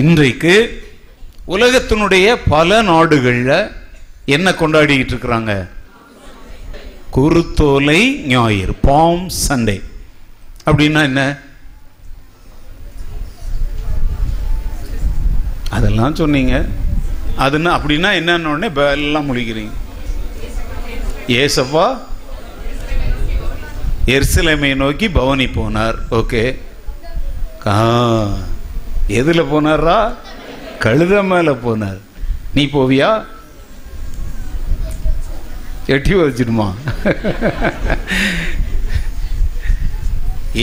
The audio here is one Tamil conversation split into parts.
இன்றைக்கு உலகத்தினுடைய பல நாடுகளில் என்ன கொண்டாடிக்கிட்டு இருக்கிறாங்க? குருத்தோலை ஞாயிறு பாம் சண்டே அப்படின்னா என்ன? அதெல்லாம் சொன்னீங்க. அதுன்னா அப்படின்னா என்னன்னு உடனே எல்லாம் முழிக்கிறீங்க ஏசப்பா எர்சிலைமை நோக்கி பவனி போனார். ஓகே எதில் போனாரா கழுத மேலே போனார். நீ போவியா? எட்டி வச்சிடுமா?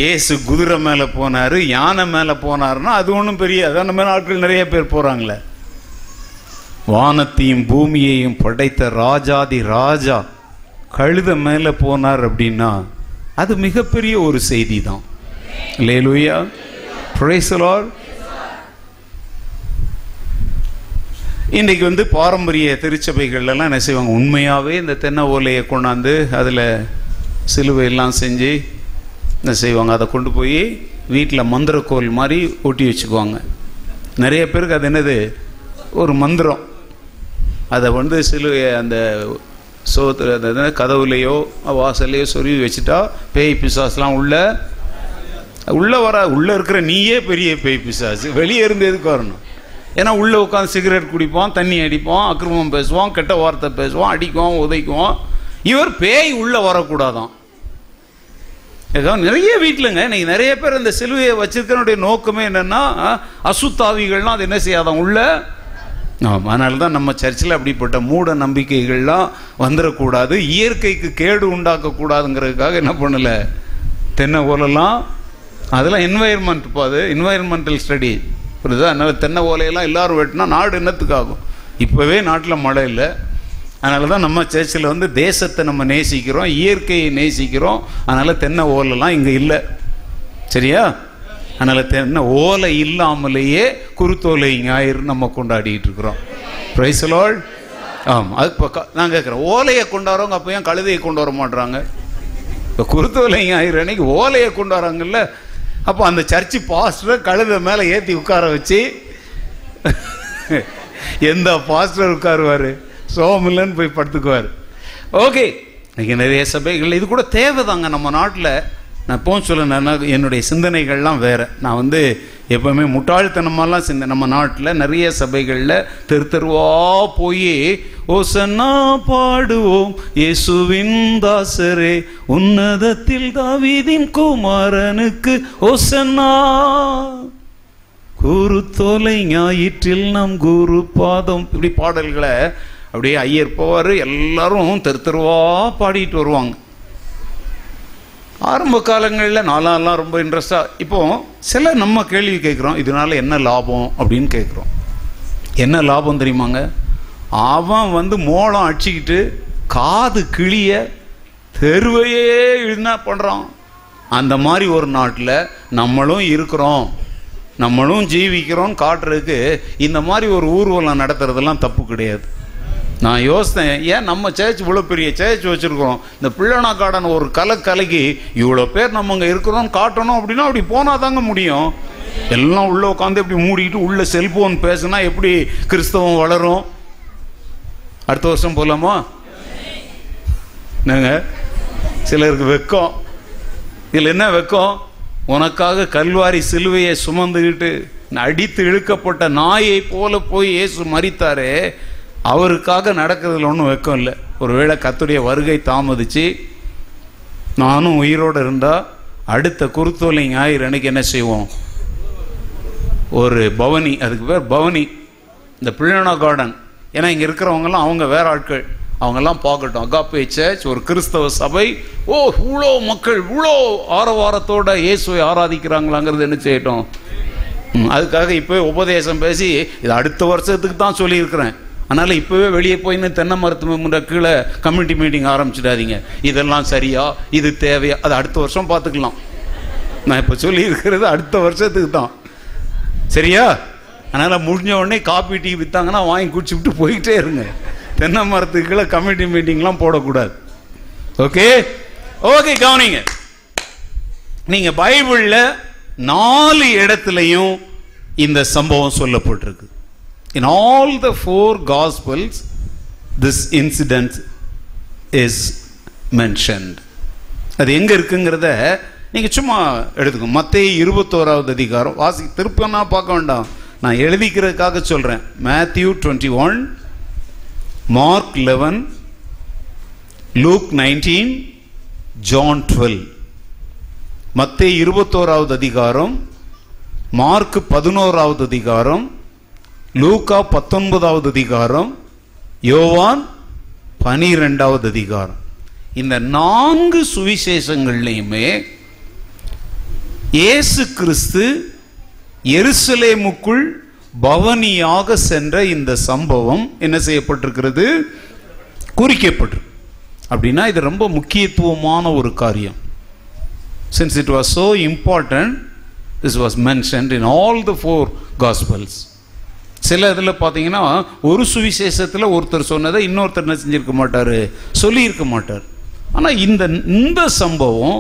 ஏசு குதிரை மேலே போனாரு யானை மேலே போனாருன்னா அது ஒன்றும் பெரிய அதான் மேல ஆட்கள் நிறைய பேர் போகிறாங்களே வானத்தையும் பூமியையும் படைத்த ராஜாதி ராஜா கழுத மேலே போனார் அப்படின்னா அது மிகப்பெரிய ஒரு செய்தி தான் லேலுயா பிரைசலார் இன்றைக்கி வந்து பாரம்பரிய திருச்சபைகள்லாம் என்ன செய்வாங்க? உண்மையாகவே இந்த தென்னை ஓலையை கொண்டாந்து அதில் சிலுவையெல்லாம் செஞ்சு என்ன செய்வாங்க? அதை கொண்டு போய் வீட்டில் மந்திரக்கோல் மாதிரி ஒட்டி வச்சுக்குவாங்க. நிறைய பேருக்கு அது என்னது? ஒரு மந்திரம். அதை வந்து சிலுவை அந்த சோத்து அந்த என்ன, கதவுலையோ வாசல்லையோ சொருவி வச்சுட்டா பேய் பிசாஸ்லாம் உள்ள உள்ள வர உள்ள இருக்கிற நீயே பெரிய பேய் பிசாசு. வெளியே இருந்து எதுக்கு வரணும்? ஏன்னா உள்ளே உட்காந்து சிகரெட் குடிப்போம் தண்ணி அடிப்போம் அக்கிரமம் பேசுவோம் கெட்ட வார்த்தை பேசுவோம் அடிக்கும் உதைக்குவோம் இவர் பேய் உள்ளே வரக்கூடாதான். ஏதோ நிறைய வீட்டிலங்க இன்னைக்கு நிறைய பேர் இந்த சிலுவையை வச்சிருக்கனுடைய நோக்கமே என்னென்னா அசுத்தாவிகள்லாம் அது என்ன செய்யாதான் உள்ள. ஆமாம் அதனால தான் நம்ம சர்ச்சில் அப்படிப்பட்ட மூட நம்பிக்கைகள்லாம் வந்துடக்கூடாது இயற்கைக்கு கேடு உண்டாக்கக்கூடாதுங்கிறதுக்காக என்ன பண்ணல? தென்னை ஓலெல்லாம் அதெல்லாம் என்வாயர்மெண்ட் இப்போ அது. என்வாயர்மெண்டல் ஸ்டடி புரியுதா? அதனால் தென்னை ஓலையெல்லாம் எல்லோரும் வெட்டினா நாடு என்னத்துக்காகும்? இப்போவே நாட்டில் மழை இல்லை. அதனால தான் நம்ம சர்ச்சில் வந்து தேசத்தை நம்ம நேசிக்கிறோம் இயற்கையை நேசிக்கிறோம். அதனால் தென்னை ஓலைலாம் இங்கே இல்லை. சரியா? அதனால் தென்னை ஓலை இல்லாமலேயே குருத்தோலை ஞாயிறு நம்ம கொண்டாடிட்டு இருக்கிறோம். பிரைசலோல் ஆமாம் அது இப்போ நான் கேட்குறேன் ஓலையை கொண்டாடுறவங்க அப்போ ஏன் கழுதையை கொண்டு வர மாட்டுறாங்க இப்போ குருத்தோலை ஞாயிறு அன்னைக்கு ஓலையை கொண்டு வராங்கல்ல. அப்போ அந்த சர்ச்சு பாஸ்டரை கழுதை மேலே ஏற்றி உட்கார வச்சு எந்த பாஸ்டர் உட்காருவார்? சோமில்லன்னு போய் படுத்துக்குவார். ஓகே இன்னைக்கு நிறைய சபைகள் இது கூட தேவைதாங்க நம்ம நாட்டில். நான் போன் சொல்ல என்னுடைய சிந்தனைகள்லாம் வேற. நான் வந்து எப்போவுமே முட்டாள்தனமாலாம் சிந்த நம்ம நாட்டில் நிறைய சபைகளில் தெரு தெருவா போய் ஓசன்னா பாடுவோம் இயேசுவின் தாசரே உன்னதத்தில் தாவீதின் குமாரனுக்கு ஓசன்னா. குரு தோலை ஞாயிற்றில் நம் குரு பாதம். இப்படி பாடல்களை அப்படியே ஐயர் போவார் எல்லாரும் தெரு தெருவா பாடிட்டு வருவாங்க. ஆரம்ப காலங்களில் நாளாலாம் ரொம்ப இன்ட்ரெஸ்டாக இப்போது சில நம்ம கேள்வி கேட்குறோம் இதனால என்ன லாபம் அப்படின்னு கேட்குறோம் என்ன லாபம் தெரியுமாங்க? அவன் வந்து மோளம் அடிச்சுக்கிட்டு காது கிளிய தெருவையே என்ன பண்ணுறான் அந்த மாதிரி ஒரு நாட்டில் நம்மளும் இருக்கிறோம் நம்மளும் ஜீவிக்கிறோம் காட்டுறதுக்கு இந்த மாதிரி ஒரு ஊர்வலம் நடத்துறதெல்லாம் தப்பு கிடையாது. நான் யோசித்தேன் ஏன் நம்ம சேர்ச் இவ்வளோ பெரிய சேர்ச் வச்சுருக்கிறோம்? இந்த பிள்ளைனா கார்டன் ஒரு கலை கலைக்கு இவ்வளோ பேர் நம்ம இங்கே இருக்கிறோம்னு காட்டணும் அப்படின்னா அப்படி போனால் தாங்க முடியும். எல்லாம் உள்ளே உட்காந்து இப்படி மூடிக்கிட்டு உள்ள செல்ஃபோன் பேசுனா எப்படி கிறிஸ்தவம் வளரும்? அடுத்த வருஷம் போகலாமா என்னங்க? சிலருக்கு வெக்கம். இதில் என்ன வெக்கம்? உனக்காக கல்வாரி சிலுவையை சுமந்துக்கிட்டு அடித்து இழுக்கப்பட்ட நாயை போல போய் இயேசு மறித்தாரே அவருக்காக நடக்கிறதுல ஒன்றும் வெக்கம் இல்லை. ஒருவேளை கத்துடைய வருகை தாமதிச்சு நானும் உயிரோடு இருந்தால் அடுத்த குருத்தோலை ஞாயிறு அன்னைக்கு என்ன செய்வோம்? ஒரு பவனி அதுக்கு பேர் பவனி. இந்த பிள்ளனா கார்டன் ஏன்னா இங்கே இருக்கிறவங்கலாம் அவங்க வேற ஆட்கள். அவங்கெல்லாம் பார்க்கட்டும். அகாப்பே சர்ச் ஒரு கிறிஸ்தவ சபை. ஓ இவ்வளோ மக்கள் இவ்வளோ ஆரவாரத்தோட இயேசுவை ஆராதிக்கிறாங்களாங்கிறது என்ன செய்யட்டும்? அதுக்காக இப்போ உபதேசம் பேசி இது அடுத்த வருஷத்துக்கு தான் சொல்லியிருக்கிறேன். அதனால் இப்போவே வெளியே போயின்னு தென்னை மரத்து கீழே கம்யூனிட்டி மீட்டிங் ஆரம்பிச்சிடாதீங்க. இதெல்லாம் சரியா? இது தேவையா? அது அடுத்த வருஷம் பார்த்துக்கலாம். நான் இப்போ சொல்லி இருக்கிறது அடுத்த வருஷத்துக்கு தான். சரியா? அதனால் முடிஞ்ச உடனே காப்பி டீ விற்றாங்கன்னா வாங்கி குடிச்சுட்டு போயிட்டே இருங்க. தென்னை மரத்துக்கு கீழே கமிட்டி மீட்டிங்லாம் போடக்கூடாது. ஓகே ஓகே கவனிங்க. நீங்கள் பைபிளில் நாலு இடத்துலையும் இந்த சம்பவம் சொல்லப்பட்டிருக்கு. In all the four gospels this incident is mentioned அது எங்கே இருக்குங்கிறத நீங்கள் சும்மா எடுத்துக்கோங்க மற்ற இருபத்தோராவது அதிகாரம். வாசி திருப்பனா பார்க்க வேண்டாம். நான் எழுதிக்கிறதுக்காக சொல்கிறேன் Matthew twenty one Mark eleven Luke nineteen John twelve மத்திய இருபத்தோராவது அதிகாரம் மார்க் பதினோராவது அதிகாரம் லூகா பத்தொன்பதாவது அதிகாரம் யோவான் பனிரெண்டாவது அதிகாரம். இந்த நான்கு சுவிசேஷங்கள்லையுமே இயேசு கிறிஸ்து எருசலேமுக்குள் பவனியாக சென்ற இந்த சம்பவம் என்ன செய்யப்பட்டிருக்கிறது? குறிக்கப்பட்டிருக்கு. அப்படின்னா இது ரொம்ப முக்கியத்துவமான ஒரு காரியம். Since it was so important this was mentioned in all the four gospels சில இதில் பார்த்தீங்கன்னா ஒரு சுவிசேஷத்தில் ஒருத்தர் சொன்னதை இன்னொருத்தர் என்ன செஞ்சிருக்க மாட்டார்? சொல்லியிருக்க மாட்டார். ஆனால் இந்த இந்த சம்பவம்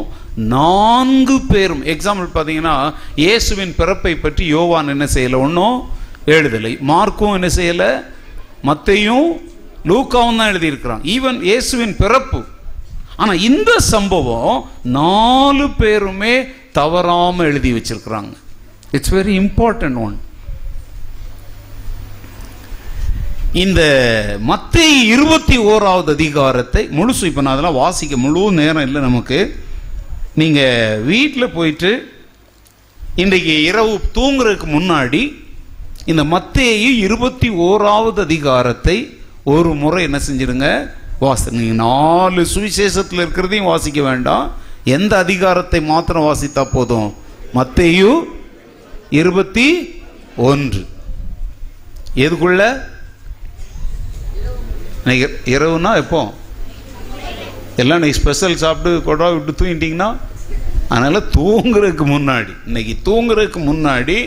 நான்கு பேரும் எக்ஸாம்பிள் பார்த்தீங்கன்னா இயேசுவின் பிறப்பை பற்றி யோவான் என்ன செய்யலை? ஒன்றும் எழுதலை. மார்க்கும் என்ன செய்யலை? மத்தையும் லூக்காவும் தான் எழுதியிருக்கிறான். ஈவன் இயேசுவின் பிறப்பு. ஆனால் இந்த சம்பவம் நாலு பேருமே தவறாமல் எழுதி வச்சிருக்கிறாங்க. இட்ஸ் வெரி இம்பார்ட்டன்ட் ஒன் இந்த மத்திய இருபத்தி ஓராவது அதிகாரத்தை முழுசு இப்போ நான் அதெல்லாம் வாசிக்க முழு நேரம் இல்லை நமக்கு. நீங்கள் வீட்டில் போயிட்டு இன்றைக்கு இரவு தூங்குறதுக்கு முன்னாடி இந்த மத்தேயு இருபத்தி ஓராவது அதிகாரத்தை ஒரு முறை என்ன செஞ்சிருங்க? வாசி நீங்கள் நாலு சுவிசேஷத்தில் இருக்கிறதையும் வாசிக்க வேண்டாம். எந்த அதிகாரத்தை மாத்திரம் வாசித்தா போதும்? மத்தேயு இருபத்தி ஒன்று. எதுக்குள்ள? இன்னைக்கு இரவுனா எப்போ? எல்லாம் இன்னைக்கு ஸ்பெஷல் சாப்பிட்டு கொடா விட்டு தூங்கிட்டீங்கன்னா அதனால் தூங்குறதுக்கு முன்னாடி இன்னைக்கு தூங்குறதுக்கு முன்னாடி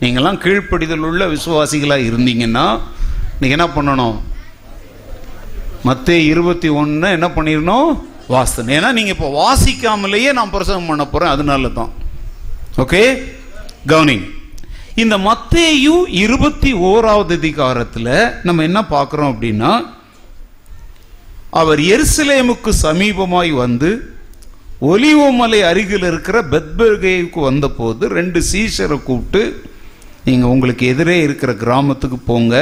நீங்கள்லாம் கீழ்ப்படிதல் உள்ள விசுவாசிகளாக இருந்தீங்கன்னா நீங்கள் என்ன பண்ணணும்? மற்ற இருபத்தி ஒன்று என்ன பண்ணிடணும்? வாசனை. ஏன்னா நீங்கள் இப்போ வாசிக்காமலேயே நான் பிரசங்கம் பண்ண போகிறேன் அதனால தான் ஓகே கவனிங் இந்த மத்தேயு இருபத்தி ஓராவது அதிகாரத்தில் நம்ம என்ன பார்க்குறோம் அப்படின்னா அவர் எருசலேமுக்கு சமீபமாய் வந்து ஒலிவமலை அருகில் இருக்கிற பெத்பர்கேவுக்கு வந்தபோது ரெண்டு சீஷரை கூப்பிட்டு நீங்கள் உங்களுக்கு எதிரே இருக்கிற கிராமத்துக்கு போங்க.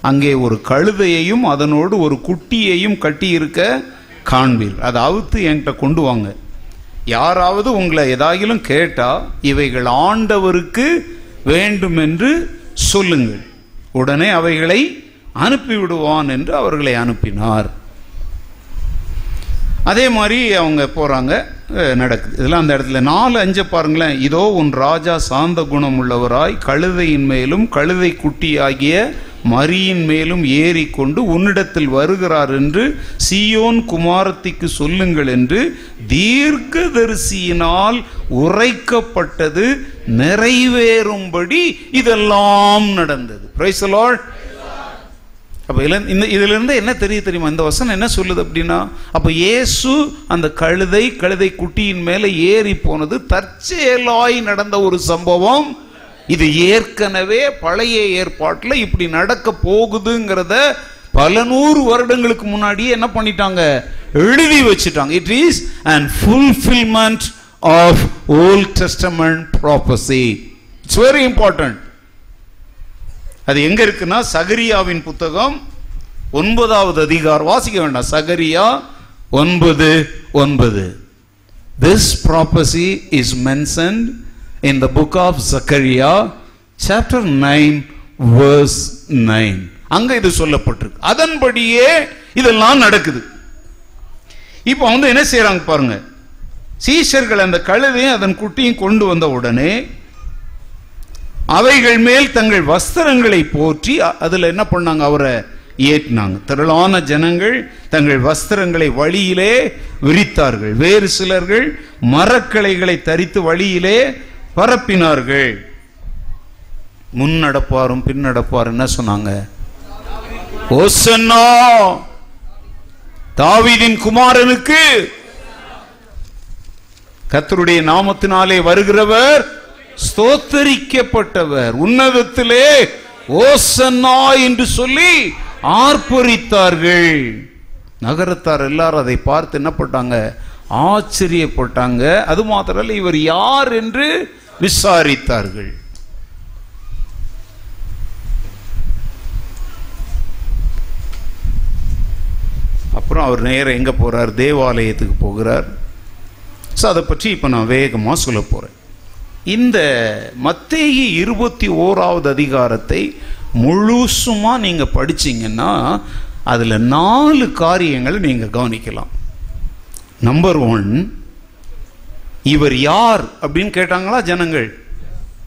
அங்கே ஒரு கழுதையையும் அதனோடு ஒரு குட்டியையும் கட்டியிருக்க காண்பீர். அதை அவுத்து என்கிட்ட கொண்டு வாங்க. யாராவது உங்களை ஏதாயிலும் கேட்டால் இவைகள் ஆண்டவருக்கு வேண்டும் என்று சொல்லுங்கள். உடனே அவைகளை அனுப்பிவிடுவான் என்று அவர்களை அனுப்பினார். அதே மாதிரி அவங்க போகிறாங்க நடக்குது. இதெல்லாம் அந்த இடத்துல. நாலு அஞ்சு பாருங்களேன். இதோ உன் ராஜா சாந்த குணம் உள்ளவராய் கழுதையின் மேலும் கழுதை குட்டியாகிய மரியின் மேலும் ஏறிக்கொண்டு உன்னிடத்தில் வருகிறார் என்று சியோன் குமாரத்திக்கு சொல்லுங்கள் என்று தீர்க்கதரிசியினால் உரைக்கப்பட்டது நிறைவேறும்படி இதெல்லாம் நடந்தது. பிரைசலால். அப்போ இல்லை இந்த இதிலிருந்து என்ன தெரிய தெரியுமா? இந்த வசனம் என்ன சொல்லுது அப்படின்னா அப்போ இயேசு அந்த கழுதை கழுதை குட்டியின் மேலே ஏறி போனது தற்செயலாய் நடந்த ஒரு சம்பவம். இது ஏற்கனவே பழைய ஏற்பாட்டில் இப்படி நடக்க போகுதுங்கிறத பல நூறு வருடங்களுக்கு முன்னாடியே என்ன பண்ணிட்டாங்க? எழுதி வச்சுட்டாங்க. It is and fulfilment of Old Testament prophecy it's very important அது எங்க இருக்குன்னா சகரியாவின் புத்தகம் ஒன்பதாவது அதிகாரம். வாசிக்க வேண்டாம். சகரியா ஒன்பது ஒன்பது. This prophecy is mentioned in the book of Zechariah chapter nine verse nine அங்க இது சொல்லப்பட்டிருக்கு. அதன்படியே இதெல்லாம் நடக்குது. இப்போ வந்து என்ன செய்யறாங்க பாருங்க. சீஷர்கள் அந்த கழுதையும் அதன் குட்டியும் கொண்டு வந்த உடனே அவைகள் மேல் தங்கள் வஸ்திரங்களை போற்றி அதில் அதுல என்ன பண்ணாங்க? அவரை ஏற்றினாங்க. திரளான ஜனங்கள் தங்கள் வஸ்திரங்களை வழியிலே விரித்தார்கள். வேறு சிலர்கள் மரக்கிளைகளை தரித்து வழியிலே பரப்பினார்கள். முன் நடப்பாரும் என்ன சொன்னாங்க? ஓசன்னா! தாவிதின் குமாரனுக்கு! கத்தருடைய நாமத்தினாலே வருகிறவர் ஸ்தோத்தரிக்கப்பட்டவர். உன்னதத்திலே ஓசன்னா என்று சொல்லி ஆர்ப்பரித்தார்கள். நகரத்தார் எல்லாரும் அதை பார்த்து என்ன பண்ணாங்க ஆச்சரியப்பட்டாங்க. அது மாத்திரல்ல இவர் யார் என்று விசாரித்தார்கள். அப்புறம் அவர் நேரம் எங்க போறார்? தேவாலயத்துக்கு போகிறார். ஸோ அதை பற்றி இப்போ நான் வேகமாக சொல்ல போகிறேன் இந்த மத்தேயு இருபத்தி ஓராவது அதிகாரத்தை முழுசுமா நீங்கள் படிச்சீங்கன்னா அதில் நாலு காரியங்களை நீங்கள் கவனிக்கலாம். நம்பர் ஒன் இவர் யார் அப்படின்னு கேட்டாங்களா ஜனங்கள்?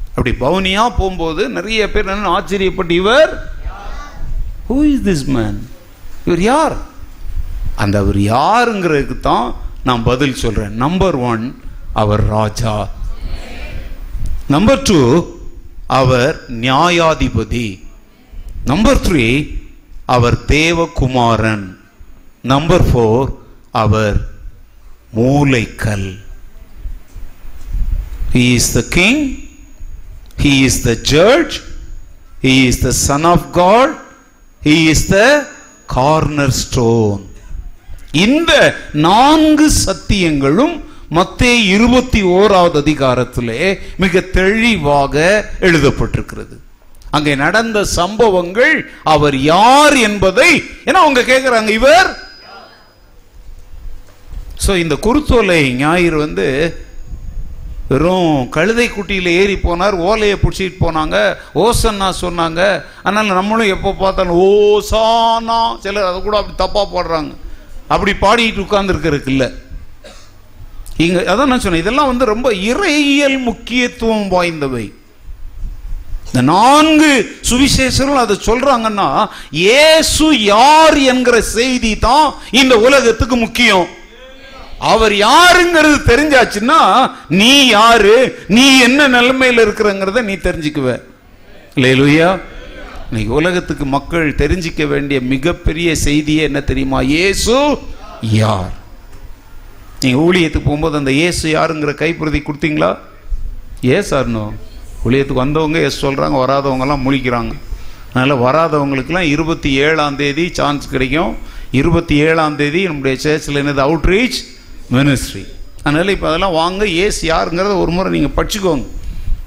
அப்படி பவுனியாக போகும்போது நிறைய பேர் என்ன ஆச்சரியப்பட்டு இவர் ஹூ இஸ் திஸ் மேன் இவர் யார்? அந்த அவர் யாருங்கிறதுக்கு தான் நான் பதில் சொல்கிறேன் நம்பர் ஒன் அவர் ராஜா. நம்பர் டூ அவர் நியாயாதிபதி. நம்பர் த்ரீ அவர் தேவகுமாரன். நம்பர் ஃபோர் அவர் மூளைக்கல். He is the king king, is the judge judge, is the son of God God, is the cornerstone இந்த நான்கு சத்தியங்களும் மத்தே இருபத்தி ஓராவது அதிகாரத்திலே மிக தெளிவாக எழுதப்பட்டிருக்கிறது. அங்கே நடந்த சம்பவங்கள் அவர் யார் என்பதை ஏன்னா அவங்க கேட்கிறாங்க இவர்? ஸோ இந்த குருத்தோலை ஞாயிறு வந்து வெறும் கழுதை குட்டியில் ஏறி போனார் ஓலையை பிடிச்சிட்டு போனாங்க ஓசன்னா சொன்னாங்க. அதனால நம்மளும் எப்போ பார்த்தாலும் ஓசானா சிலர் அதை கூட அப்படி தப்பாக போடுறாங்க. அப்படி பாடிட்டு உட்கார்ந்துருக்கிறதுக்கு இல்லை. இங்க அதான் நான் சொன்னேன் இதெல்லாம் வந்து ரொம்ப இறையியல் முக்கியத்துவம் வாய்ந்தவை. இந்த நான்கு சுவிசேஷர்கள் அதை சொல்றாங்கன்னா இயேசு யார் என்கிற செய்தி தான் இந்த உலகத்துக்கு முக்கியம். அவர் யாருங்கிறது தெரிஞ்சாச்சுன்னா நீ யாரு நீ என்ன நிலைமையில இருக்கிறங்கிறத நீ தெரிஞ்சுக்குவ. லேலுயா இன்னைக்கு உலகத்துக்கு மக்கள் தெரிஞ்சிக்க வேண்டிய மிகப்பெரிய செய்தியே என்ன தெரியுமா? இயேசு யார்? நீங்கள் ஊழியத்துக்கு போகும்போது அந்த ஏசு யாருங்கிற கைப்பிரதி கொடுத்தீங்களா? ஏஸ் ஆர்னோ ஊழியத்துக்கு வந்தவங்க எஸ் சொல்கிறாங்க வராதவங்கலாம் முழிக்கிறாங்க. அதனால் வராதவங்களுக்குலாம் இருபத்தி ஏழாம் தேதி சான்ஸ் கிடைக்கும். இருபத்தி ஏழாம் தேதி நம்முடைய சேர்ச்சில் என்னது? அவுட்ரீச் மினிஸ்ட்ரி அதனால் இப்போ அதெல்லாம் வாங்க ஏசு யாருங்கிறத ஒரு முறை நீங்கள் படிச்சுக்கோங்க.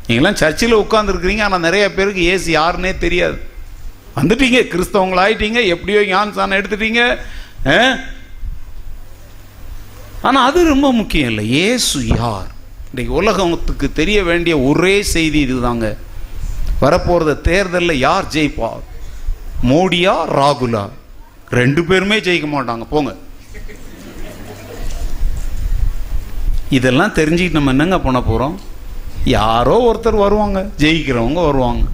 நீங்களாம் சர்ச்சில் உட்காந்துருக்குறீங்க ஆனால் நிறைய பேருக்கு ஏசு யாருன்னே தெரியாது. வந்துட்டீங்க கிறிஸ்தவங்களாயிட்டீங்க எப்படியோ ஞான்சானம் எடுத்துட்டீங்க ஆனால் அது ரொம்ப முக்கியம் இல்லை. ஏசு யார்? இன்றைக்கு உலகத்துக்கு தெரிய வேண்டிய ஒரே செய்தி இதுதாங்க. வரப்போகிறத தேர்தலில் யார் ஜெயிப்பா? மோடியா ராகுலா? ரெண்டு பேருமே ஜெயிக்க மாட்டாங்க. போங்க. இதெல்லாம் தெரிஞ்சுக்கிட்டு நம்ம என்னங்க பண்ண போகிறோம் யாரோ ஒருத்தர் வருவாங்க. ஜெயிக்கிறவங்க வருவாங்க.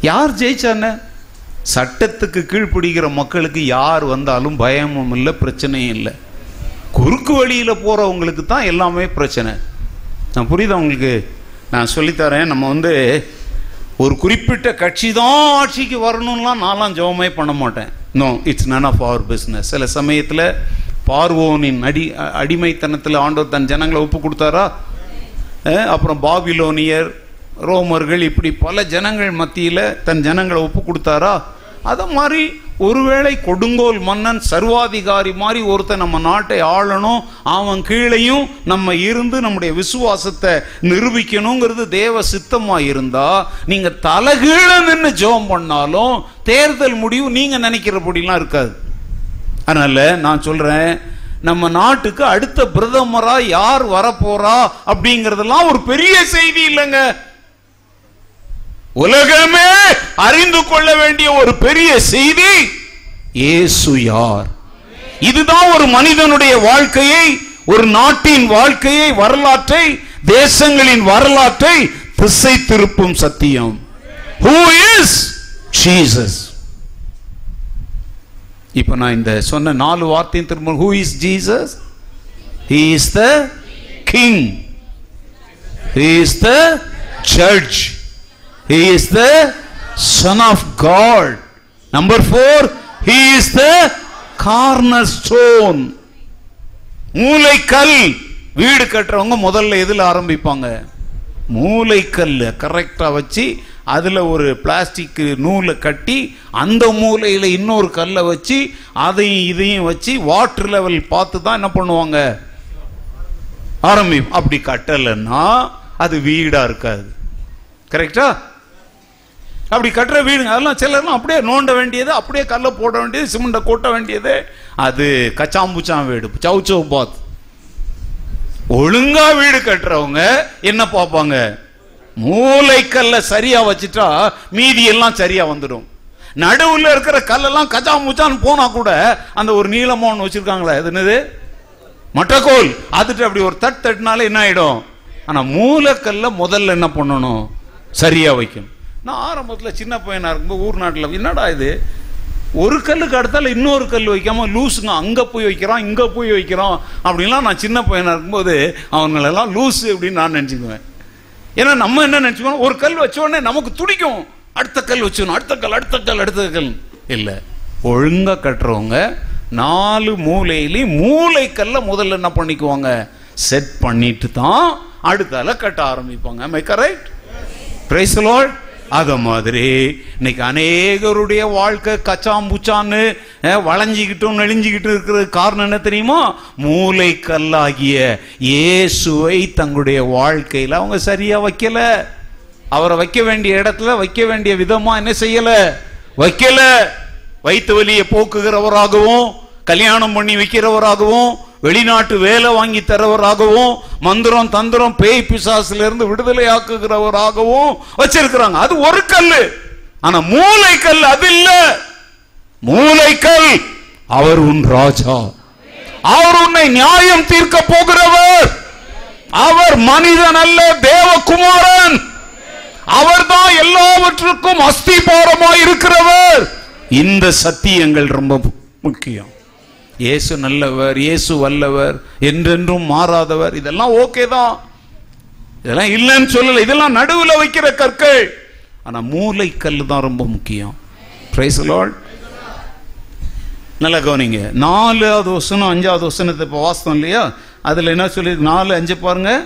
யார் ஜெயிச்சான சட்டத்துக்கு கீழ்ப்பிடிக்கிற மக்களுக்கு யார் வந்தாலும் பயமும் இல்லை பிரச்சனையும் இல்லை. குறுக்கு வழியில் போகிறவங்களுக்கு தான் எல்லாமே பிரச்சனை. நான் புரியுதா உங்களுக்கு? நான் சொல்லித்தரேன். நம்ம வந்து ஒரு குறிப்பிட்ட கட்சி தான் ஆட்சிக்கு வரணும்லாம் நான்லாம் ஜெபமே பண்ண மாட்டேன். No it's none of our business சில சமயத்தில் பார்வோனின் அடி அடிமைத்தனத்தில் ஆண்டவர் தன் ஜனங்களை ஒப்பு கொடுத்தாரா? அப்புறம் பாபிலோனியர் ரோமர்கள் இப்படி பல ஜனங்கள் மத்தியில் தன் ஜனங்களை ஒப்பு கொடுத்தாரா? அதை மாதிரி ஒருவேளை கொடுங்கோல் மன்னன் சர்வாதிகாரி மாதிரி ஒருத்தன் நம்ம நாட்டை ஆளணும் அவன் கீழையும் நம்ம இருந்து நம்முடைய விசுவாசத்தை நிரூபிக்கணுங்கிறது தேவ சித்தமாக இருந்தால் நீங்கள் தலகீழ நின்று ஜெபம் பண்ணாலும் தேர்தல் முடிவு நீங்கள் நினைக்கிறபடிலாம் இருக்காது. அதனால் நான் சொல்கிறேன் நம்ம நாட்டுக்கு அடுத்த பிரதமராக யார் வரப்போறா அப்படிங்கிறதெல்லாம் ஒரு பெரிய செய்தி இல்லைங்க. உலகமே அறிந்து கொள்ள வேண்டிய ஒரு பெரிய செய்தி இயேசு யார்? இதுதான் ஒரு மனிதனுடைய வாழ்க்கையை ஒரு நாட்டின் வாழ்க்கையை வரலாற்றை தேசங்களின் வரலாற்றை திசை திருப்பும் சத்தியம். ஹூ இஸ் ஜீசஸ் இப்போ நான் இந்த சொன்ன நாலு வார்த்தையும் திரும்ப who is Jesus he is the king he is the church he is the son of God number four he is the cornerstone மூளைக்கல். வீடு கட்டுறவங்க முதல்ல எதில் ஆரம்பிப்பாங்க? மூளைக்கல் கரெக்டாக வச்சு அதில் ஒரு பிளாஸ்டிக் நூலை கட்டி அந்த மூலையில் இன்னொரு கல்லை வச்சு அதையும் இதையும் வச்சு வாட்டர் லெவல் பார்த்து தான் என்ன பண்ணுவாங்க? ஆரம்பி அப்படி கட்டலைன்னா அது வீடாக இருக்காது. கரெக்டா அப்படி கட்டுற வீடுங்க அதெல்லாம் சிலர்லாம் அப்படியே நோண்ட வேண்டியது அப்படியே கல்லை போட வேண்டியது சிமெண்ட்டை கொட்ட வேண்டியது. அது கச்சாம்புச்சாம் வீடு சவுச்சோ பாத். ஒழுங்கா வீடு கட்டுறவங்க என்ன பார்ப்பாங்க? மூளைக்கல்ல சரியா வச்சுட்டா மீதி எல்லாம் சரியா வந்துடும். நடுவில் இருக்கிற கல்லெல்லாம் கச்சா முச்சான்னு போனா கூட அந்த ஒரு நீளமா ஒன்று வச்சிருக்காங்களா அது என்னது? மட்டக்கோல். அதுட்டு அப்படி ஒரு தட் தட்டினாலே என்ன ஆயிடும்? ஆனா மூலக்கல்ல முதல்ல என்ன பண்ணணும்? சரியா வைக்கும் நான் ஆரம்பத்தில் சின்ன பையனாக இருக்கும்போது ஊர் நாட்டில் என்னடா இது? ஒரு கல்லுக்கு அடுத்தால இன்னொரு கல் வைக்காமல் லூஸுங்க அங்கே போய் வைக்கிறான் இங்கே போய் வைக்கிறான் அப்படின்லாம் நான் சின்ன பையனாக இருக்கும்போது அவங்களெல்லாம் லூசு அப்படின்னு நான் நினச்சிக்குவேன். ஏன்னா நம்ம என்ன நினைச்சுக்கோம் ஒரு கல் வச்சோடனே நமக்கு துடிக்கும். அடுத்த கல் வச்சுக்கணும் அடுத்த கல் அடுத்த கல் அடுத்த கல். இல்லை. ஒழுங்காக கட்டுறவங்க நாலு மூலையிலையும் மூளை கல்ல முதல்ல என்ன பண்ணிக்குவாங்க? செட் பண்ணிட்டு தான் அடுத்தால கட்ட ஆரம்பிப்பாங்க. மை கரெக்ட் பிரைஸ் லார்ட் அது மாதிரி. இன்னைக்கு அநேகருடைய வாழ்க்கை கச்சாம்புச்சான்னு அஹ், வளைஞ்சிக்கிட்டும் நெளிஞ்சிக்கிட்டு இருக்கிறது காரணம் என்ன தெரியுமா? மூளை கல்லாகிய இயேசுவை தங்களுடைய வாழ்க்கையில் அவங்க சரியா வைக்கல. அவரை வைக்க வேண்டிய இடத்துல வைக்க வேண்டிய விதமா என்ன செய்யல? வைக்கல. வயிற்று வலியை போக்குகிறவராகவும் கல்யாணம் பண்ணி வைக்கிறவராகவும் வெளிநாட்டு வேலை வாங்கி தரவராகவும் மந்திரம் தந்திரம் பேய் பிசாசுல இருந்து விடுதலை ஆக்குகிறவராகவும் வச்சிருக்கிறாங்க. அது ஒரு கல்லு. ஆனா மூளை கல் அது இல்ல. மூளை கல் அவர் உன் ராஜா. அவர் உன்னை நியாயம் தீர்க்க போகிறவர். அவர் மனிதன் அல்ல தேவகுமாரன். அவர்தான் எல்லாவற்றுக்கும் அஸ்திபாரமாய் இருக்கிறவர். இந்த சத்தியங்கள் ரொம்ப முக்கியம். இயேசு நல்லவர் இயேசு வல்லவர் என்றென்றும் மாறாதவர். இதெல்லாம் ஓகே தான். இதெல்லாம் இல்லைன்னு சொல்லல. இதெல்லாம் நடுவில் வைக்கிற கற்கள். ஆனா மூளைக்கல் தான் ரொம்ப முக்கியம். பிரைஸ் லார்ட் நல்லா கவனிங்க. நாலாவது வசனம் அஞ்சாவது வசனத்தை இப்போ வாசனம் இல்லையா? அதில் என்ன சொல்லி நாலு அஞ்சு பாருங்கள்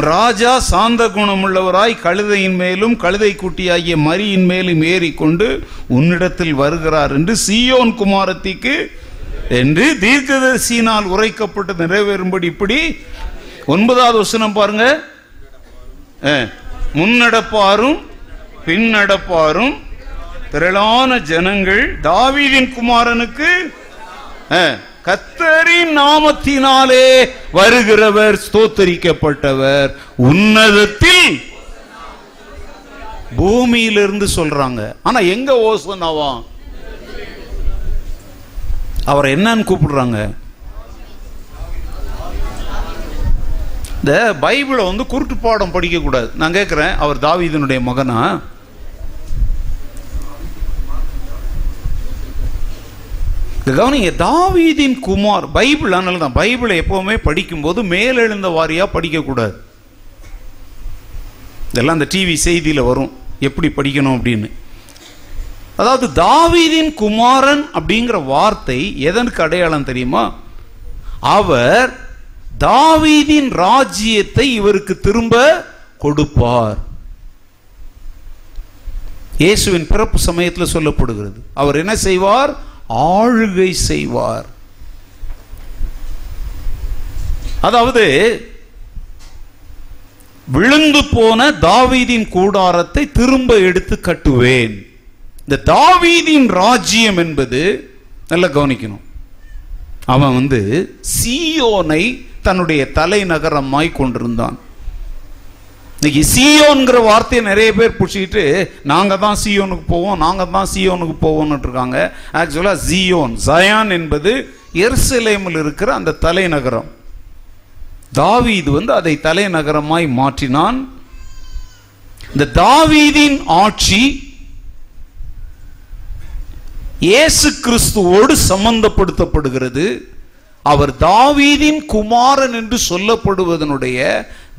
ராஜா சாந்த குணமுள்ளவராய் கழுதையின் மேலும் கழுதை குட்டியாகிய மரியின் மேலும் ஏறிக்கொண்டு உன்னிடத்தில் வருகிறார் என்று சீயோன் குமாரத்திக்கு என்று தீர்க்கதரிசியினால் உரைக்கப்பட்டு நிறைவேறும்படி இப்படி ஒன்பதாவது வசனம் பாருங்க. முன்னடப்பாரும் பின்னடப்பாரும் திரளான ஜனங்கள் தாவீதின் குமாரனுக்கு கத்தரின் நாமத்தினாலே வருகிறவர் ஸ்தோத்தரிக்கப்பட்டவர். உன்னதத்தில் பூமியிலிருந்து சொல்றாங்க. ஆனா எங்க ஓசனாவா அவர் என்னன்னு கூப்பிடுறாங்க. இந்த பைபிளை வந்து குருட்டு பாடம் படிக்க கூடாது நான் கேட்கிறேன் அவர் தாவீதனுடைய மகனா? கவனிங்க தாவீதின் குமார் பைபிள் அதனால தான் பைபிளை எப்போவுமே படிக்கும்போது மேலெழுந்த வாரியாக படிக்கக்கூடாது. இதெல்லாம் அந்த டிவி செய்தியில் வரும். எப்படி படிக்கணும் அப்படின்னு. அதாவது தாவீதின் குமாரன் அப்படிங்கிற வார்த்தை எதற்கு அடையாளம் தெரியுமா? அவர் தாவீதின் ராஜ்யத்தை இவருக்கு திரும்ப கொடுப்பார். இயேசுவின் பிறப்பு சமயத்தில் சொல்லப்படுகிறது. அவர் என்ன செய்வார்? ஆளுகை செய்வார். அதாவது விழுந்து போன தாவீதின் கூடாரத்தை திரும்ப எடுத்து கட்டுவேன். இந்த தாவீதின் ராஜ்யம் என்பது நல்லா கவனிக்கணும். அவன் வந்து சியோனை தன்னுடைய தலைநகரமாய் கொண்டிருந்தான். இன்னைக்கு சீயோன்கிற வார்த்தையை நிறைய பேர் பிடிச்சிக்கிட்டு நாங்கள் தான் சீயோனுக்கு போவோம் நாங்கள் தான் சீயோனுக்கு போவோம்னு இருக்காங்க. ஆக்சுவலாக ஜியோன் ஜயான் என்பது எருசலேமில் இருக்கிற அந்த தலைநகரம். தாவீது வந்து அதை தலைநகரமாய் மாற்றினான். இந்த தாவீதின் ஆட்சி இயேசு கிறிஸ்துவோடு சம்பந்தப்படுத்தப்படுகிறது. அவர் தாவீதின் குமாரன் என்று சொல்லப்படுவதனுடைய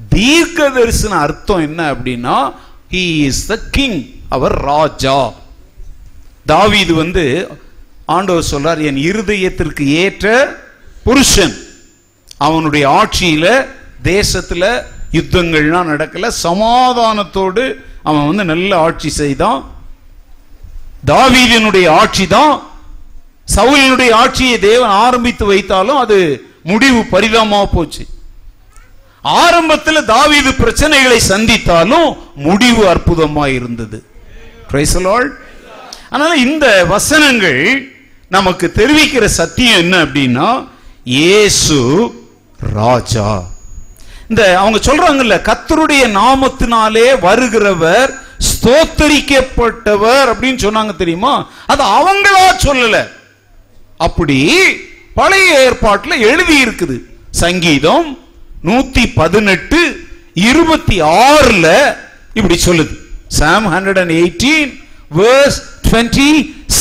தீர்க்க தரிசன அர்த்தம் என்ன அப்படின்னா he இஸ் த கிங் அவர் ராஜா. தாவிது வந்து ஆண்டவர் சொல்றார் என் இருதயத்திற்கு ஏற்ற புருஷன். அவனுடைய ஆட்சியில தேசத்துல யுத்தங்கள்லாம் நடக்கல. சமாதானத்தோடு அவன் வந்து நல்ல ஆட்சி செய்தான். தாவீதினுடைய ஆட்சி தான் சவுலினுடைய ஆட்சியை தேவன் ஆரம்பித்து வைத்தாலும் அது முடிவு பரிதாமா போச்சு. ஆரம்பத்தில் தாவீது பிரச்சனைகளை சந்தித்தாலும் முடிவு அற்புதமாக இருந்தது. அதனால இந்த வசனங்கள் நமக்கு தெரிவிக்கிற சத்தியம் என்ன அப்படின்னா இயேசு ராஜா. இந்த அவங்க சொல்றாங்கல்ல கத்தருடைய நாமத்தினாலே வருகிறவர் ஸ்தோத்தரிக்கப்பட்டவர் அப்படின்னு சொன்னாங்க தெரியுமா? அது அவங்களா சொல்லல. அப்படி பழைய ஏற்பாட்டில் எழுதி இருக்குது சங்கீதம் நூத்தி பதினெட்டு இருபத்தி ஆறுல இப்படி சொல்லுது. Psalm hundred and eighteen verse twenty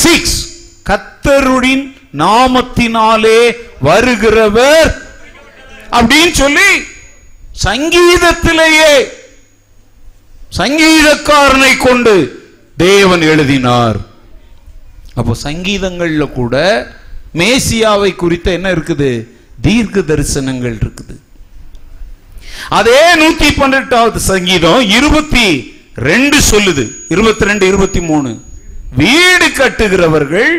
six கத்தருடின் நாமத்தினாலே வருகிறவர் அப்படின்னு சொல்லி சங்கீதத்திலேயே சங்கீதக்காரனை கொண்டு தேவன் எழுதினார். அப்போ சங்கீதங்கள்ல கூட மேசியாவை குறித்த என்ன இருக்குது? தீர்க்க தரிசனங்கள் இருக்குது. அதே நூத்தி பன்னெண்டாவது சங்கீதம் இருபத்தி ரெண்டு சொல்லுது. இருபத்தி ரெண்டு இருபத்தி மூணு வீடு கட்டுகிறவர்கள்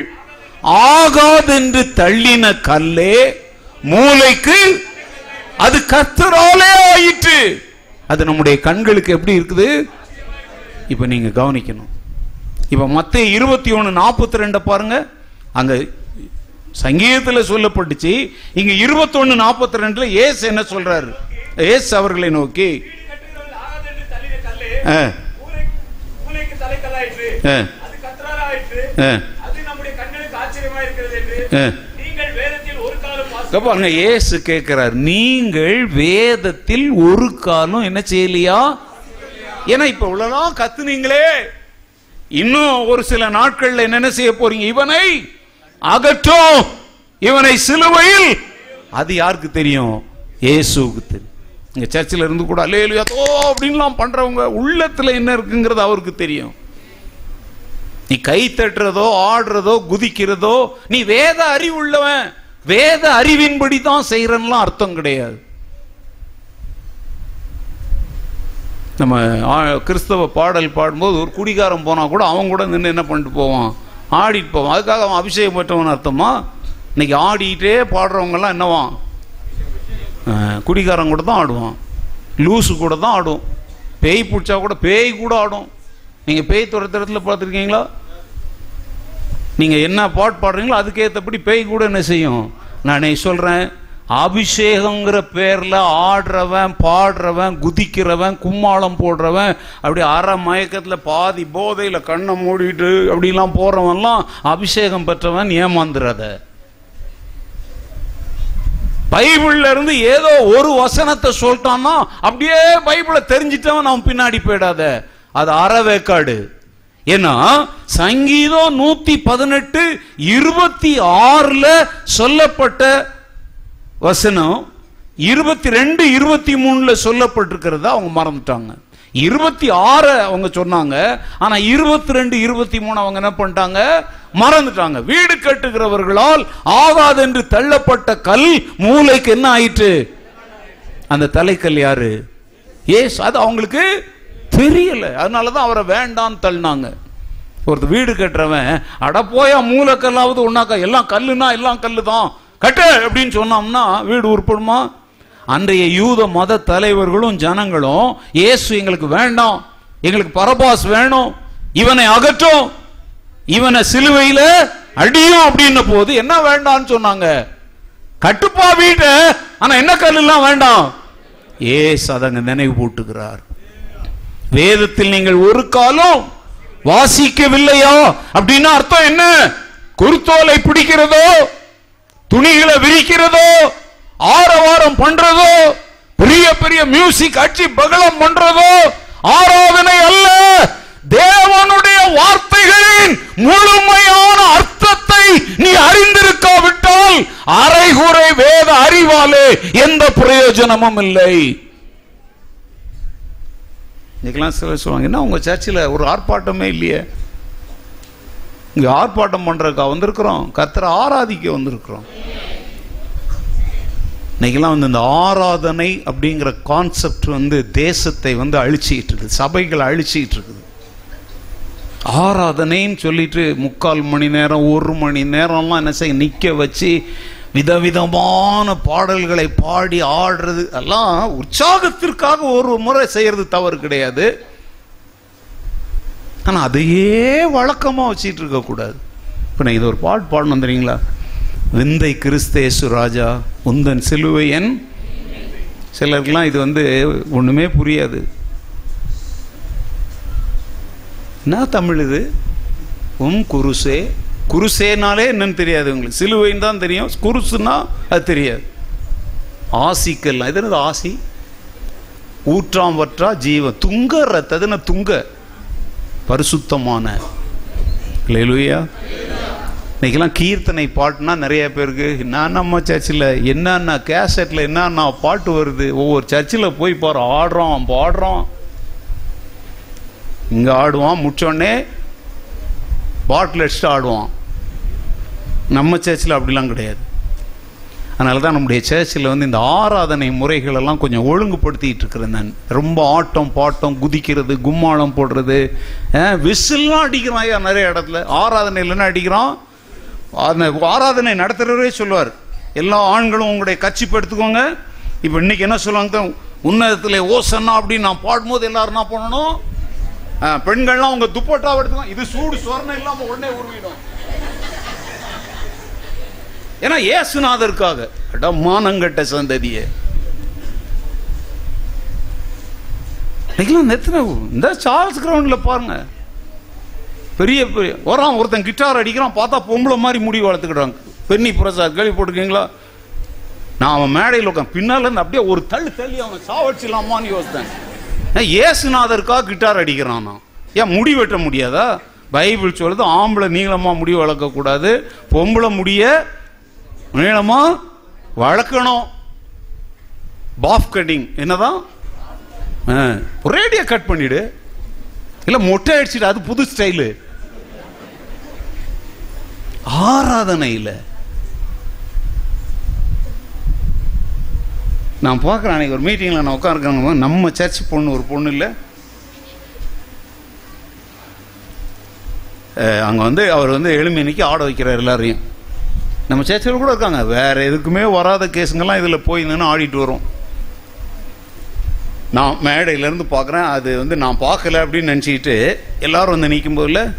ஆகாதென்று தள்ளின கல்லே மூளைக்கு அது கத்தராலே ஆயிற்று. அது நம்முடைய கண்களுக்கு எப்படி இருக்குது? இப்ப நீங்க கவனிக்கணும். இப்ப மத்த இருபத்தி ஒன்னு நாற்பத்தி ரெண்ட பாருங்க. அங்க சங்கீதத்துல சொல்லப்பட்டுச்சு. இங்க இருபத்தொன்னு நாற்பத்தி ரெண்டுல ஏசு என்ன சொல்றாரு? ஏசு அவர்களை நோக்கி பாருங்க இயேசு கேட்கிறார் நீங்கள் வேதத்தில் ஒரு காலம் என்ன செய்யலையா? ஏன்னா இப்ப இவ்வளவுதான் கத்துனீங்களே இன்னும் ஒரு சில நாட்கள்ல என்ன செய்ய போறீங்க? இவனை அகற்றும் இவனை சிலுவையில். அது யாருக்கு தெரியும்? இயேசுவுக்கு தெரியும். இங்கே சர்ச்சில் இருந்து கூட அல்லேலுயா அப்படின்லாம் பண்ணுறவங்க உள்ளத்தில் என்ன இருக்குங்கிறது அவருக்கு தெரியும். நீ கை தட்டுறதோ ஆடுறதோ குதிக்கிறதோ நீ வேத அறிவு உள்ளவன் வேத அறிவின்படி தான் செய்கிறன்லாம் அர்த்தம் கிடையாது. நம்ம கிறிஸ்தவ பாடல் பாடும்போது ஒரு குடிகாரன் போனால் கூட அவன் கூட நின்று என்ன பண்ணிட்டு போவான்? ஆடிட்டு போவான். அதுக்காக அவன் அபிஷேகம் பெற்றவன் அர்த்தமா? இன்னைக்கு ஆடிட்டே பாடுறவங்கெல்லாம் என்னவான் குடிகாரன் கூட தான் ஆடுவான். லூசு கூட தான் ஆடும். பேய் பிடிச்சா கூட பேய் கூட ஆடும். நீங்கள் பேய் துரத்துறதுல பார்த்துருக்கீங்களா? நீங்கள் என்ன பாட்டு பாடுறீங்களோ அதுக்கேற்றபடி பேய் கூட என்ன செய்யும்? நானே சொல்கிறேன் அபிஷேகங்கிற பேரில் ஆடுறவன் பாடுறவன் குதிக்கிறவன் கும்மாளம் போடுறவன் அப்படி அரை மயக்கத்தில் பாதி போதையில் கண்ணை மூடிட்டு அப்படிலாம் போகிறவன்லாம் அபிஷேகம் பெற்றவன் ஏமாந்துறத. பைபிள்ல இருந்து ஏதோ ஒரு வசனத்தை சொல்லிட்டான்னா அப்படியே பைபிளை தெரிஞ்சிட்டவன் அவன் பின்னாடி போயிடாத. அது அறவேக்காடு. ஏன்னா சங்கீதம் நூத்தி பதினெட்டு இருபத்தி ஆறுல சொல்லப்பட்ட வசனம் இருபத்தி ரெண்டு இருபத்தி மூணுல சொல்லப்பட்டிருக்கிறத அவங்க மறந்துட்டாங்க. இருபத்தி ஆறு அவங்க சொன்னாங்க. ஆனா இருபத்தி ரெண்டு இருபத்தி மூணு அவங்க என்ன பண்ணிட்டாங்க? மறந்துட்டாங்க. வீடு கட்டுகிறவர்களால் ஆகாதென்று தள்ளப்பட்ட கல் மூளைக்கு என்ன ஆயிற்று? அந்த தலைக்கல் யாரு? ஏஸ் அது அவங்களுக்கு தெரியல. அதனாலதான் அவரை வேண்டான்னு தள்ளினாங்க. ஒருத்தர் வீடு கட்டுறவன் அட போயா மூளைக்கல்லாவது ஒன்னாக்கா எல்லாம் கல்லுனா எல்லாம் கல்லு தான் கட்டு அப்படின்னு சொன்னோம்னா வீடு உருப்படுமா? அன்றைய யூத மத தலைவர்களும் ஜனங்களும் இயேசு எங்களுக்கு வேண்டாம். எங்களுக்கு பரபாஸ் வேணும். இவனை அகற்றும். இவனை சிலுவையில அடியும். அப்படின்ன போது என்ன வேண்டாம்னு சொன்னாங்க? கட்டுப்பா வீட்டு. ஆனா என்ன கல்லாம் வேண்டாம்? ஏசு அதங்க நினைவு போட்டுகிறார். வேதத்தில் நீங்கள் ஒரு காலம் வாசிக்கவில்லையா? அப்படின்னா அர்த்தம் என்ன? குருத்தோலை பிடிக்கிறதோ துணிகளை விரிக்கிறதோ ஆரவாரம் பண்றதோ பெரிய பெரிய மியூசிக் அடிச்சு பகலம் பண்றதோ ஆராதனை அல்ல. தேவனுடைய வார்த்தைகளின் முழுமையான அர்த்தத்தை நீ அறிந்திருக்காவிட்டால் அரைகுறை வேத அறிவாலே எந்த பிரயோஜனமும் இல்லை. இன்னைக்கெல்லாம் சிலர் சொல்லுவாங்க என்ன உங்க சர்ச்சில் ஒரு ஆர்ப்பாட்டமே இல்லையே? இங்க ஆர்ப்பாட்டம் பண்றதுக்கா வந்திருக்கிறோம்? கர்த்தரை ஆராதிக்க வந்திருக்கிறோம். இன்றைக்கெல்லாம் வந்து இந்த ஆராதனை அப்படிங்கிற கான்செப்ட் வந்து தேசத்தை வந்து அழிச்சிக்கிட்டு இருக்குது. சபைகளை அழிச்சிக்கிட்டு இருக்குது. ஆராதனைன்னு சொல்லிட்டு முக்கால் மணி நேரம் ஒரு மணி நேரம்லாம் என்ன செய்ய நிற்க வச்சு விதவிதமான பாடல்களை பாடி ஆடுறது எல்லாம் உற்சாகத்திற்காக ஒரு முறை செய்கிறது தவறு கிடையாது. ஆனால் அதையே வழக்கமாக வச்சிட்டு இருக்கக்கூடாது. இப்போ நான் இது ஒரு பாட்டு பாடணும் தெரியுங்களா? விந்தை கிறிஸ்தேசு ராஜா உந்தன் சிலுவையன் சிலருக்கெல்லாம் இது வந்து ஒன்றுமே புரியாது. என்ன தமிழ் இது? உம் குருசே. குருசேனாலே என்னன்னு தெரியாது உங்களுக்கு. சிலுவைன்னு தான் தெரியும். குருசுனா அது தெரியாது. ஆசிக்கெல்லாம் இது என்னது ஆசி? ஊற்றாம் வற்றா ஜீவன். துங்க ரத்ததுன்னு துங்க? பரிசுத்தமான. இல்லையா இன்னைக்கெல்லாம் கீர்த்தனை பாட்டுனா நிறைய பேருக்கு நான் நம்ம சர்ச்சில் என்னென்ன கேசட்டில் என்னென்ன பாட்டு வருது. ஒவ்வொரு சர்ச்சில் போய் பாரு ஆடுறோம் பாடுறோம் இங்கே ஆடுவான் முடிச்சோடனே பாட்டில் அடிச்சுட்டு ஆடுவான். நம்ம சர்ச்சில் அப்படிலாம் கிடையாது. அதனால தான் நம்முடைய சர்ச்சில் வந்து இந்த ஆராதனை முறைகளெல்லாம் கொஞ்சம் ஒழுங்குபடுத்திக்கிட்டு இருக்கிறேன் நான். ரொம்ப ஆட்டம் பாட்டம் குதிக்கிறது கும்மாளம் போடுறது. விசில்லாம் அடிக்கிறான் ஐயா நிறைய இடத்துல. ஆராதனையில் என்ன அடிக்கிறான் ஆராதனை நடத்துகிறவரே சொல்லுவார். எல்லா ஆண்களும் உங்களுடைய கட்சிப்பு எடுத்துக்கோங்க. இப்போ இன்னைக்கு என்ன சொல்லுவாங்க? உன்னதத்தில் ஓசன்னா அப்படின்னு நான் பாடும்போது எல்லாரும் என்ன பண்ணணும்? பெண்கள்லாம் உங்க துப்பட்டாவை எடுத்துக்கோங்க. இது சூடு சொரணம் இல்லாம உடனே உருவிடும் ஏன்னா ஏசுநாதருக்காக மானங்கட்ட சந்ததியே. இன்னைக்கெல்லாம் எத்தனை இந்த சார்ஸ் கிரவுண்டில் பாருங்க. பெரிய பெரிய வரான் ஒருத்தன் கிட்டார் அடிக்கிறான் பார்த்தா பொம்பளை மாதிரி முடி வளர்த்துக்கிறாங்க பென்னி கேள்வி கேள்விப்பட்டிருக்கீங்களா நான் அவன் மேடையில் உட்காந்து பின்னால இருந்து அப்படியே ஒரு தள்ளு தள்ளி அவன் சாவடிச்சிடலாமான்னு யோசித்தேன். ஏன் ஏசுநாதருக்காக கிட்டார் அடிக்கிறான்? நான் ஏன் முடி வெட்ட முடியாதா? பைபிள் சொல்லுது ஆம்பளை நீளமா முடி வளர்க்கக்கூடாது பொம்பளை முடிய நீளமா வளர்க்கணும். பாஃப் கட்டிங் என்னதான்? ஆ, கட் பண்ணிடு. இல்லை மொட்டை அடிச்சுட்டு அது புது ஸ்டைலு ஆராதனையில். நான் பார்க்குறேன் அன்னைக்கு ஒரு மீட்டிங்கில் நான் உட்காந்துருக்கேங்க நம்ம சர்ச் பொண்ணு ஒரு பொண்ணு இல்லை. அங்கே வந்து அவர் வந்து எளிமைக்கு ஆட வைக்கிறார் எல்லாரையும். நம்ம சர்ச்சில் கூட இருக்காங்க. வேறு எதுக்குமே வராத கேஸுங்கெல்லாம் இதில் போய் நின்று ஆடிட்டு வரும். நான் மேடையிலேருந்து பார்க்குறேன். அது வந்து நான் பார்க்கல அப்படின்னு நினச்சிக்கிட்டு எல்லோரும் வந்து நிற்கும் போதில்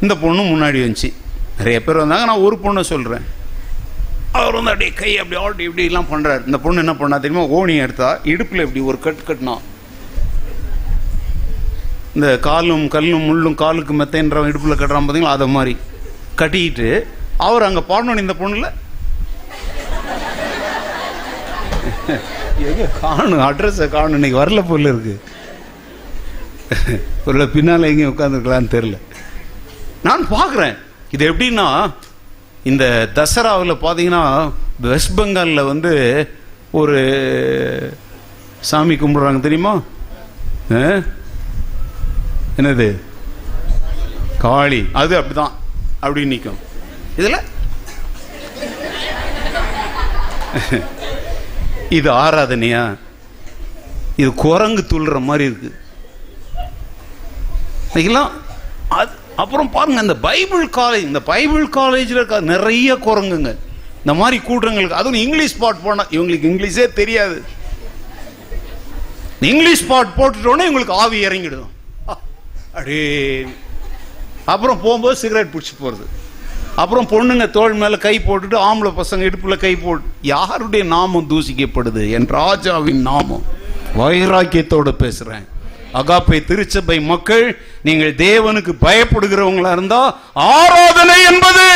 இந்த பொண்ணு முன்னாடி வந்துச்சு. நிறைய பேர் வந்தாங்க. நான் ஒரு பொண்ணை சொல்கிறேன் அவர் வந்து அப்படியே கை அப்படி ஆல்ட் இப்படிலாம் பண்ணுறாரு இந்த பொண்ணு என்ன பண்ணா தெரியுமா? ஓனி எடுத்தா இடுப்பில் இப்படி ஒரு கட் கட்டினா. இந்த காலும் கல்லும் முள்ளும் காலுக்கு மெத்தைன்றவன் இடுப்பில் கட்டுறான் பார்த்தீங்களா அதை மாதிரி கட்டிக்கிட்டு அவர் அங்கே பாடணும் இந்த பொண்ணில். எங்க காணும்? அட்ரஸை காணும்? இன்னைக்கு வரல பொருள் இருக்கு. ஒரு பின்னால் எங்கேயும் உட்காந்துருக்கலான்னு தெரில நான் பார்க்குறேன். இது எப்படின்னா இந்த தசராவில் பார்த்தீங்கன்னா வெஸ்ட் பெங்காலில் வந்து ஒரு சாமி கும்பிடுறாங்க தெரியுமா? என்னது? காளி. அது அப்படிதான். அப்படி நிற்கும் இதில்? இது ஆராதனையா? இது குரங்கு துள்ளுற மாதிரி இருக்கு. அது அப்புறம் பாருங்க இந்த பைபிள் காலேஜ் இந்த பைபிள் காலேஜில் நிறைய குரங்குங்க. இந்த மாதிரி கூட்டங்களுக்கு அதுவும் இங்கிலீஷ் பாட் போனால் இவங்களுக்கு இங்கிலீஷே தெரியாது. இங்கிலீஷ் பாட் போட்டுட்டோன்னே இவங்களுக்கு ஆவி இறங்கிடும். அடே. அப்புறம் போகும்போது சிகரெட் பிடிச்சி போகிறது அப்புறம் பொண்ணுங்க தோள் மேலே கை போட்டுட்டு ஆம்பளை பசங்க இடுப்பில் கை போட்டு யாருடைய நாமம் தூசிக்கப்படுது? என் ராஜாவின் நாமம். வைராக்கியத்தோடு பேசுகிறேன் அகாப்பை திருச்சபை மக்கள் நீங்கள் தேவனுக்கு பயப்படுகிறவங்களா இருந்தா ஆராதனை என்பது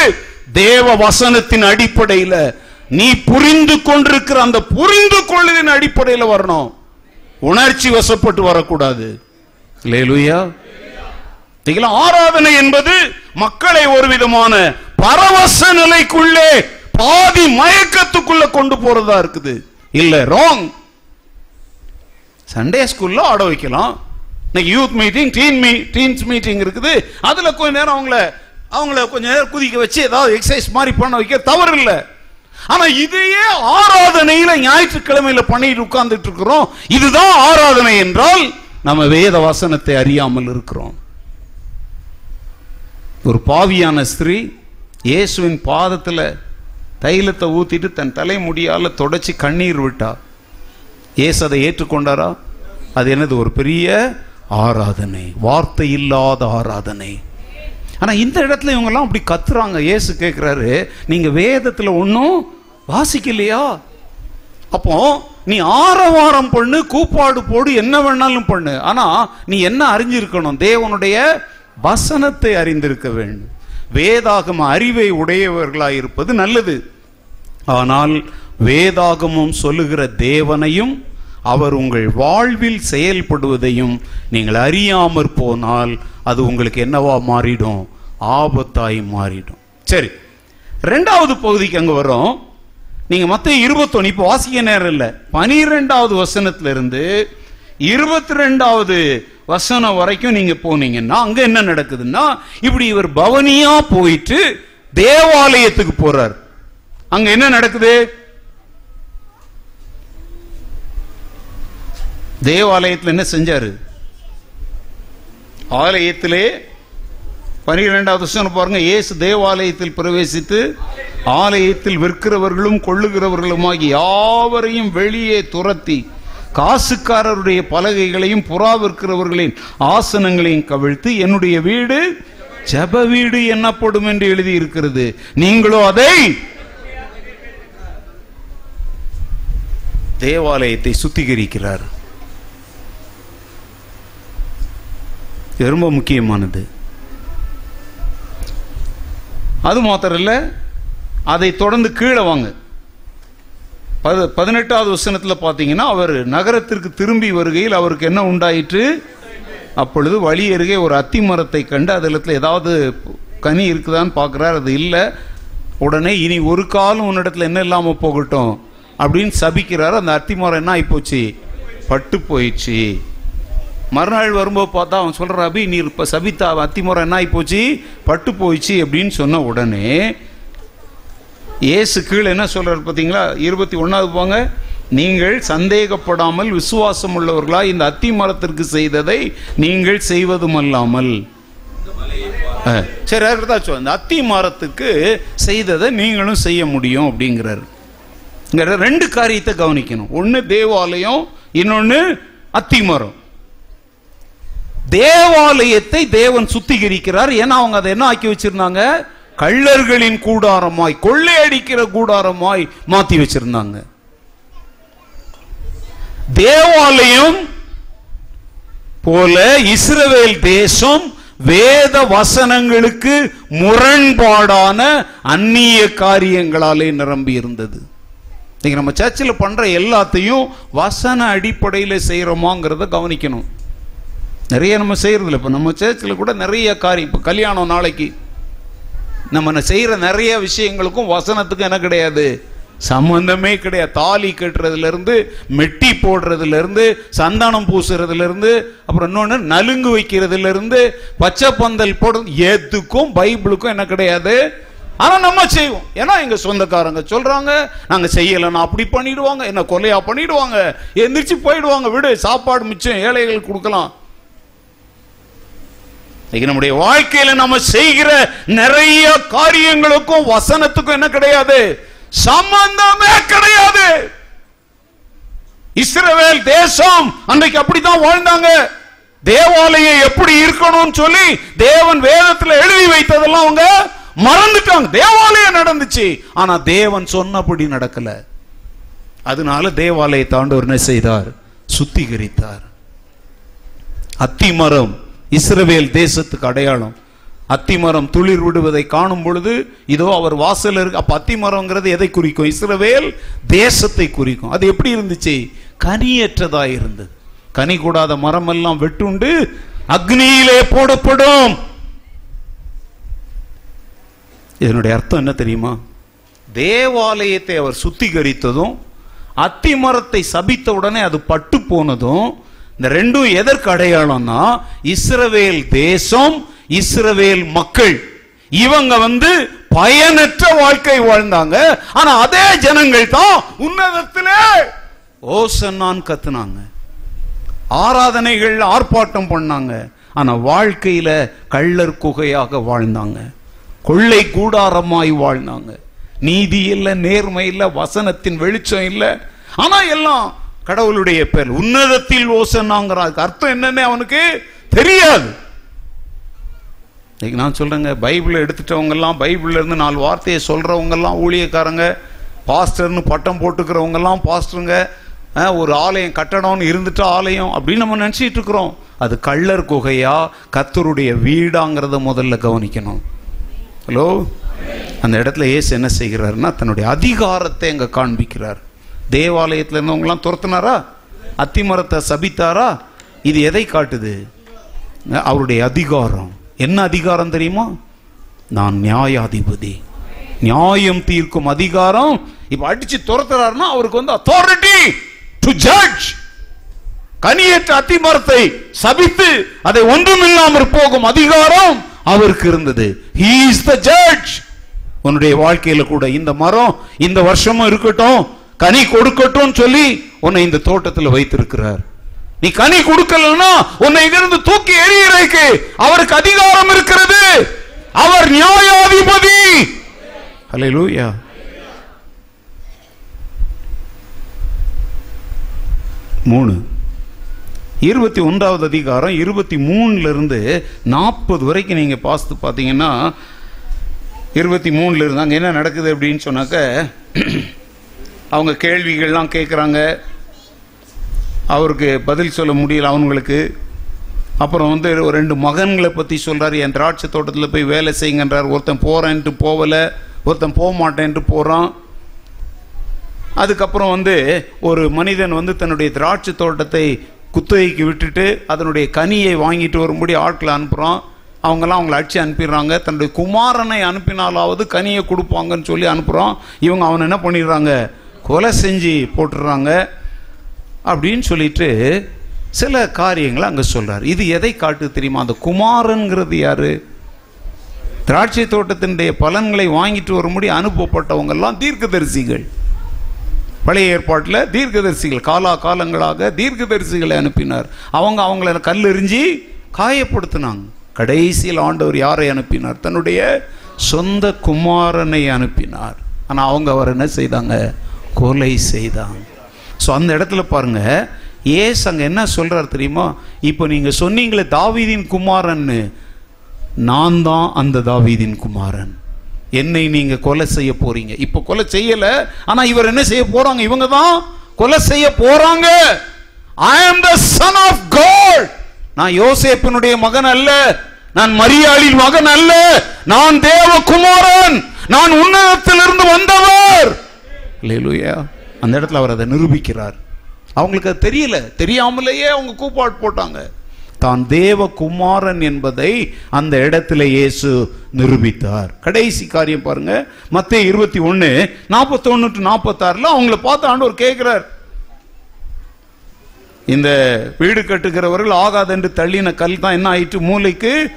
தேவ வசனத்தின் அடிப்படையில். நீ புரிந்து கொண்டிருக்கிற அந்த புரிந்து கொள்ளுதின் அடிப்படையில் வரணும். உணர்ச்சி வசப்பட்டு வரக்கூடாது. லேலுயா ஆராதனை என்பது மக்களை ஒரு விதமான பரவச நிலைக்குள்ளே பாதி மயக்கத்துக்குள்ள கொண்டு போறதா இருக்குது. இல்ல ராங் சண்டே ஸ்கூல்ல ஆட வைக்கலாம். இன்னைக்கு youth meeting teen me teens meeting இருக்குது. அதில் கொஞ்ச நேரம் அவங்கள அவங்கள கொஞ்ச நேரம் குதிக்க வச்சு ஏதாவது எக்ஸசைஸ் மாதிரி பண்ண வைக்க தவறு இல்லை ஆனா இதையே ஆராதனையில ஞாயிற்றுக்கிழமையில பண்ணிட்டு உட்கார்ந்துட்டு இருக்கிறோம். இதுதான் ஆராதனை என்றால் நம்ம வேத வசனத்தை அறியாமல் இருக்கிறோம். ஒரு பாவியான ஸ்திரீ இயேசுவின் பாதத்தில் தைலத்தை ஊற்றிட்டு தன் தலைமுடியால் தொடச்சி கண்ணீர் விட்டா. இயேசு அதை ஏற்றுக்கொண்டாரா? அது என்னது ஒரு பெரிய ஆராதனை வார்த்தை இல்லாத ஆராதனை. ஆனால் இந்த இடத்துல இவங்கெல்லாம் அப்படி கத்துறாங்க. இயேசு கேட்குறாரு நீங்கள் வேதத்தில் ஒன்றும் வாசிக்கலையா? அப்போ நீ ஆரவாரம் பண்ணு கூப்பாடு போடு என்ன வேணாலும் பண்ணு. ஆனால் நீ என்ன அறிஞ்சிருக்கணும்? தேவனுடைய வசனத்தை அறிந்திருக்க வேண்டும். வேதாகம அறிவை உடையவர்களாக இருப்பது நல்லது. ஆனால் வேதாகமும் சொல்லுகிற தேவனையும் அவர் உங்கள் வாழ்வில் செயல்படுவதையும் நீங்கள் அறியாமற் போனால் அது உங்களுக்கு என்னவா மாறிடும்? ஆபத்தாய் மாறிடும். சரி ரெண்டாவது பகுதிக்கு அங்கே வரோம் நீங்கள் மற்ற இருபத்தொன்று இப்போ வாசிக்க நேரம் இல்லை. பனிரெண்டாவது வசனத்திலிருந்து இருபத்தி ரெண்டாவது வசனம் வரைக்கும் நீங்கள் போனீங்கன்னா அங்கே என்ன நடக்குதுன்னா இப்படி இவர் பவனியாக போயிட்டு தேவாலயத்துக்கு போறார். அங்கே என்ன நடக்குது? தேவாலயத்தில் என்ன செஞ்சார்? ஆலயத்திலே பனிரெண்டாவது வருஷம் பாருங்க இயேசு தேவாலயத்தில் பிரவேசித்து ஆலயத்தில் விற்கிறவர்களும் கொள்ளுகிறவர்களுமாகி யாவரையும் வெளியே துரத்தி காசுக்காரருடைய பலகைகளையும் புறா விற்கிறவர்களின் ஆசனங்களையும் கவிழ்த்து என்னுடைய வீடு ஜெப வீடு என்னப்படும் என்று எழுதியிருக்கிறது நீங்களோ அதை தேவாலயத்தை சுத்திகரிக்கிறார். இது ரொம்ப முக்கியமானது. அது மாத்திரம் இல்லை அதை தொடர்ந்து கீழே வாங்க. பத பதினெட்டாவது வசனத்தில் பார்த்தீங்கன்னா அவர் நகரத்திற்கு திரும்பி வருகையில் அவருக்கு என்ன உண்டாயிற்று? அப்பொழுது வழி அருகே ஒரு அத்தி மரத்தை கண்டு அதில் ஏதாவது கனி இருக்குதான்னு பார்க்குறார் அது இல்லை. உடனே இனி ஒரு காலம் உன்னிடத்தில் என்ன இல்லாமல் போகட்டும்? அப்படின்னு சபிக்கிறார். அந்த அத்தி மரம் என்ன ஆகிப்போச்சு பட்டு போயிடுச்சு. மறுநாள் வரும்போது பார்த்தா அவன் சொல்கிற அபி நீ இப்போ சபித்தா அத்திமுறை என்ன ஆகி போச்சு பட்டு போயிடுச்சு அப்படின்னு சொன்ன உடனே ஏசு கீழே என்ன சொல்கிறார் பார்த்தீங்களா? இருபத்தி ஒன்றாவது போங்க. நீங்கள் சந்தேகப்படாமல் விசுவாசம் உள்ளவர்களா இந்த அத்தி மரத்திற்கு செய்ததை நீங்கள் செய்வதும் அல்லாமல் சரி அதுக்கு தான் இந்த அத்தி மரத்துக்கு செய்ததை நீங்களும் செய்ய முடியும் அப்படிங்கிறார். ரெண்டு காரியத்தை கவனிக்கணும். ஒன்று தேவாலயம் இன்னொன்னு அத்திமரம். தேவாலயத்தை தேவன் சுத்திகரிக்கிறார். ஏன்னா அவங்க அதை என்ன ஆக்கி வச்சிருந்தாங்க? கள்ளர்களின் கூடாரமாய் கொள்ளையடிக்கிற கூடாரமாய் மாத்தி வச்சிருந்தாங்க. தேவாலயம் போல இஸ்ரவேல் தேசம் வேத வசனங்களுக்கு முரண்பாடான அந்நிய காரியங்களாலே நிரம்பி இருந்தது. நீங்க நம்ம சர்ச்சில் பண்ற எல்லாத்தையும் வசன அடிப்படையில் செய்யறோமாங்கிறத கவனிக்கணும். நிறைய நம்ம செய்கிறதில்ல இப்போ நம்ம சேர்ச்சில் கூட நிறைய காரியம். இப்போ கல்யாணம் நாளைக்கு நம்ம செய்கிற நிறைய விஷயங்களுக்கும் வசனத்துக்கும் என்ன கிடையாது? சம்பந்தமே கிடையாது. தாலி கட்டுறதுலேருந்து மெட்டி போடுறதுலேருந்து சந்தானம் பூசுறதுலேருந்து அப்புறம் இன்னொன்று நலுங்கு வைக்கிறதுலேருந்து பச்சை பந்தல் போடுறது எதுக்கும் பைபிளுக்கும் என்ன கிடையாது? ஆனால் நம்ம செய்வோம். ஏன்னா எங்கள் சொந்தக்காரங்க சொல்கிறாங்க நாங்கள் செய்யலைன்னா அப்படி பண்ணிடுவாங்க என்ன கொலையா பண்ணிடுவாங்க எந்திரிச்சு போயிடுவாங்க விடு சாப்பாடு மிச்சம் ஏழைகள் கொடுக்கலாம். இன்னைக்கு நம்முடைய வாழ்க்கையில நம்ம செய்கிற நிறைய காரியங்களுக்கும் வசனத்துக்கும் என்ன கிடையாது? சம்பந்தமே கிடையாது. இஸ்ரவேல் தேசம் அன்றைக்கு அப்படித்தான் வாழ்ந்தாங்க. தேவாலயம் எப்படி இருக்கணும்னு சொல்லி தேவன் வேதத்துல எழுதி வைத்ததெல்லாம் அவங்க மறந்துட்டாங்க. தேவாலயம் நடந்துச்சு. ஆனா தேவன் சொன்னபடி நடக்கல. அதனால தேவாலயத்தை ஆண்டவர் என்ன செய்தார்? சுத்திகரித்தார். அத்திமரம் இஸ்ரவேல் தேசத்துக்கு அடையாளம். அத்திமரம் துளிர் விடுவதை காணும் பொழுது இதோ அவர் வாசல் இருக்கு. அப்ப அத்திமரம்ங்கிறது எதை குறிக்கும்? இஸ்ரவேல் தேசத்தை குறிக்கும். அது எப்படி இருந்துச்சு? கனியற்றதா இருந்தது. கனி கூடாத மரம் எல்லாம் வெட்டுண்டு அக்னியிலே போடப்படும். இதனுடைய அர்த்தம் என்ன தெரியுமா? தேவாலயத்தை அவர் சுத்திகரித்ததும் அத்திமரத்தை சபித்த உடனே அது பட்டு போனதும் இந்த ரெண்டும் எதற்கு அடையாளம்னா இஸ்ரவேல் தேசம் இஸ்ரவேல் மக்கள். இவங்க வந்து பயனற்ற வாழ்க்கை வாழ்ந்தாங்க. ஆனா அதே ஜனங்கள் தான் உன்னதத்திலே ஓசன்னான் கத்துனாங்க. ஆராதனைகள் ஆர்ப்பாட்டம் பண்ணாங்க. ஆனா வாழ்க்கையில கள்ளர் குகையாக வாழ்ந்தாங்க. கொள்ளை கூடாரமாய் வாழ்ந்தாங்க. நீதி இல்லை நேர்மை இல்லை வசனத்தின் வெளிச்சம் இல்லை. ஆனா எல்லாம் கடவுளுடைய பெயர். உன்னதத்தில் ஓசனாங்கிற அதுக்கு அர்த்தம் என்னன்னு அவனுக்கு தெரியாது. இன்னைக்கு நான் சொல்றேங்க பைபிளை எடுத்துட்டவங்கெல்லாம் பைபிள்லேருந்து பைபிள்ல இருந்து நாலு வார்த்தையை சொல்றவங்கெல்லாம் ஊழியக்காரங்க பாஸ்டர்னு பட்டம் போட்டுக்கிறவங்கெல்லாம் பாஸ்டருங்க ஒரு ஆலயம் கட்டடம்னு இருந்துட்டு ஆலயம் அப்படின்னு நம்ம நினச்சிட்டு இருக்கிறோம். அது கள்ளர் குகையா கத்தருடைய வீடாங்கிறத முதல்ல கவனிக்கணும். ஹலோ அந்த இடத்துல ஏசு என்ன செய்கிறாருன்னா தன்னுடைய அதிகாரத்தை அங்கே காண்பிக்கிறார். தேவாலயத்தில் இருந்தவங்களாம் துரத்துனாரா? அத்திமரத்தை சபித்தாரா? இது எதை காட்டுது? அவருடைய அதிகாரம். என்ன அதிகாரம் தெரியுமா? நான் நியாயாதிபதி. நியாயம் தீர்க்கும் அதிகாரம். இப்ப அடிச்சு துரத்துறாருன்னா அவருக்கு வந்து அத்தாரிட்டி டு ஜட்ஜ் கனியற்ற அத்திமரத்தை சபித்து அதை ஒன்றுமில்லாமல் போகும் அதிகாரம் அவருக்கு இருந்தது. ஹீ இஸ் த ஜட்ஜ் உன்னுடைய வாழ்க்கையில கூட இந்த மரம் இந்த வருஷமும் இருக்கட்டும். கனி கொடுக்கட்டும் சொல்லி உன்னை இந்த தோட்டத்தில் வைத்திருக்கிறார். நீ கனி கொடுக்கலன்னா உன்னை இங்கிருந்து தூக்கி எறியறதுக்கு அவருக்கு அதிகாரம் இருக்கிறது. அவர் நியாயாதிபதி. லூயா மூணு. இருபத்தி ஒன்றாவது அதிகாரம் இருபத்தி மூணுல இருந்து நாற்பது வரைக்கும் நீங்க பார்த்து பார்த்தீங்கன்னா இருபத்தி மூணுல இருந்து அங்க என்ன நடக்குது அப்படின்னு சொன்னாக்க அவங்க கேள்விகள்லாம் கேட்குறாங்க அவருக்கு பதில் சொல்ல முடியல அவங்களுக்கு. அப்புறம் வந்து ஒரு ரெண்டு மகன்களை பற்றி சொல்கிறார் என் திராட்சை தோட்டத்தில் போய் வேலை செய்யுங்கன்றார். ஒருத்தன் போகிறேன்ட்டு போகலை ஒருத்தன் போக மாட்டேன்ட்டு போகிறான் அதுக்கப்புறம் வந்து ஒரு மனிதன் வந்து தன்னுடைய திராட்சை தோட்டத்தை குத்தகைக்கு விட்டுட்டு அதனுடைய கனியை வாங்கிட்டு வரும்படி ஆட்களை அனுப்புகிறான் அவங்கெல்லாம் அவங்கள அடிச்சு அனுப்பிடுறாங்க. தன்னுடைய குமாரனை அனுப்பினாலாவது கனியை கொடுப்பாங்கன்னு சொல்லி அனுப்புகிறோம் இவங்க அவனை என்ன பண்ணிடுறாங்க? கொலை செஞ்சு போட்டுடுறாங்க அப்படின்னு சொல்லிட்டு சில காரியங்களை அங்கே சொல்கிறார் இது எதை காட்டு தெரியுமா? அந்த குமாரன்கிறது யார்? திராட்சை தோட்டத்தினுடைய பலன்களை வாங்கிட்டு வரும்படி அனுப்பப்பட்டவங்கெல்லாம் தீர்க்கதரிசிகள். பழைய ஏற்பாட்டில் தீர்க்கதரிசிகள் காலா காலங்களாக தீர்க்கதரிசிகளை அனுப்பினார். அவங்க அவங்கள கல்லெறிஞ்சி காயப்படுத்தினாங்க. கடைசியில் ஆண்டவர் யாரை அனுப்பினார்? தன்னுடைய சொந்த குமாரனை அனுப்பினார். ஆனால் அவங்க அவர் என்ன செய்தாங்க? கொலை செய்தான். ஸோ அந்த இடத்துல பாருங்க ஏஸ் அங்கே என்ன சொல்றார் தெரியுமா? இப்போ நீங்கள் சொன்னீங்களே தாவீதின் குமாரன்னு. நான் தான் அந்த தாவீதின் குமாரன். என்னை நீங்கள் கொலை செய்ய போறீங்க. இப்போ கொலை செய்யல ஆனா இவர் என்ன செய்ய போறாங்க? இவங்க தான் கொலை செய்ய போறாங்க. ஐ ஆம் த சன் ஆஃப் காட் நான் யோசேப்பினுடைய மகன் அல்ல. நான் மரியாளின் மகன் அல்ல. நான் தேவகுமாரன். நான் உன்னதத்திலிருந்து வந்தவன். அல்லேலூயா அந்த இடத்துல அவர் அதை நிரூபிக்கிறார். அவங்களுக்கு அது தெரியல. தெரியாமலேயே அவங்க கூப்பாடு போட்டாங்க. தான் தேவகுமாரன் என்பதை அந்த இடத்துல இயேசு நிரூபித்தார். கடைசி காரியம் பாருங்க. மத்திய இருபத்தி ஒன்று நாற்பத்தொன்னு டு நாற்பத்தாறுல அவங்கள பார்த்து ஆண்டவர் கேட்குறார். இந்த வீடு கட்டுகிறவர்கள் ஆகாதென்று தள்ளின கல் தான் என்ன ஆயிற்று? மூளைக்கு?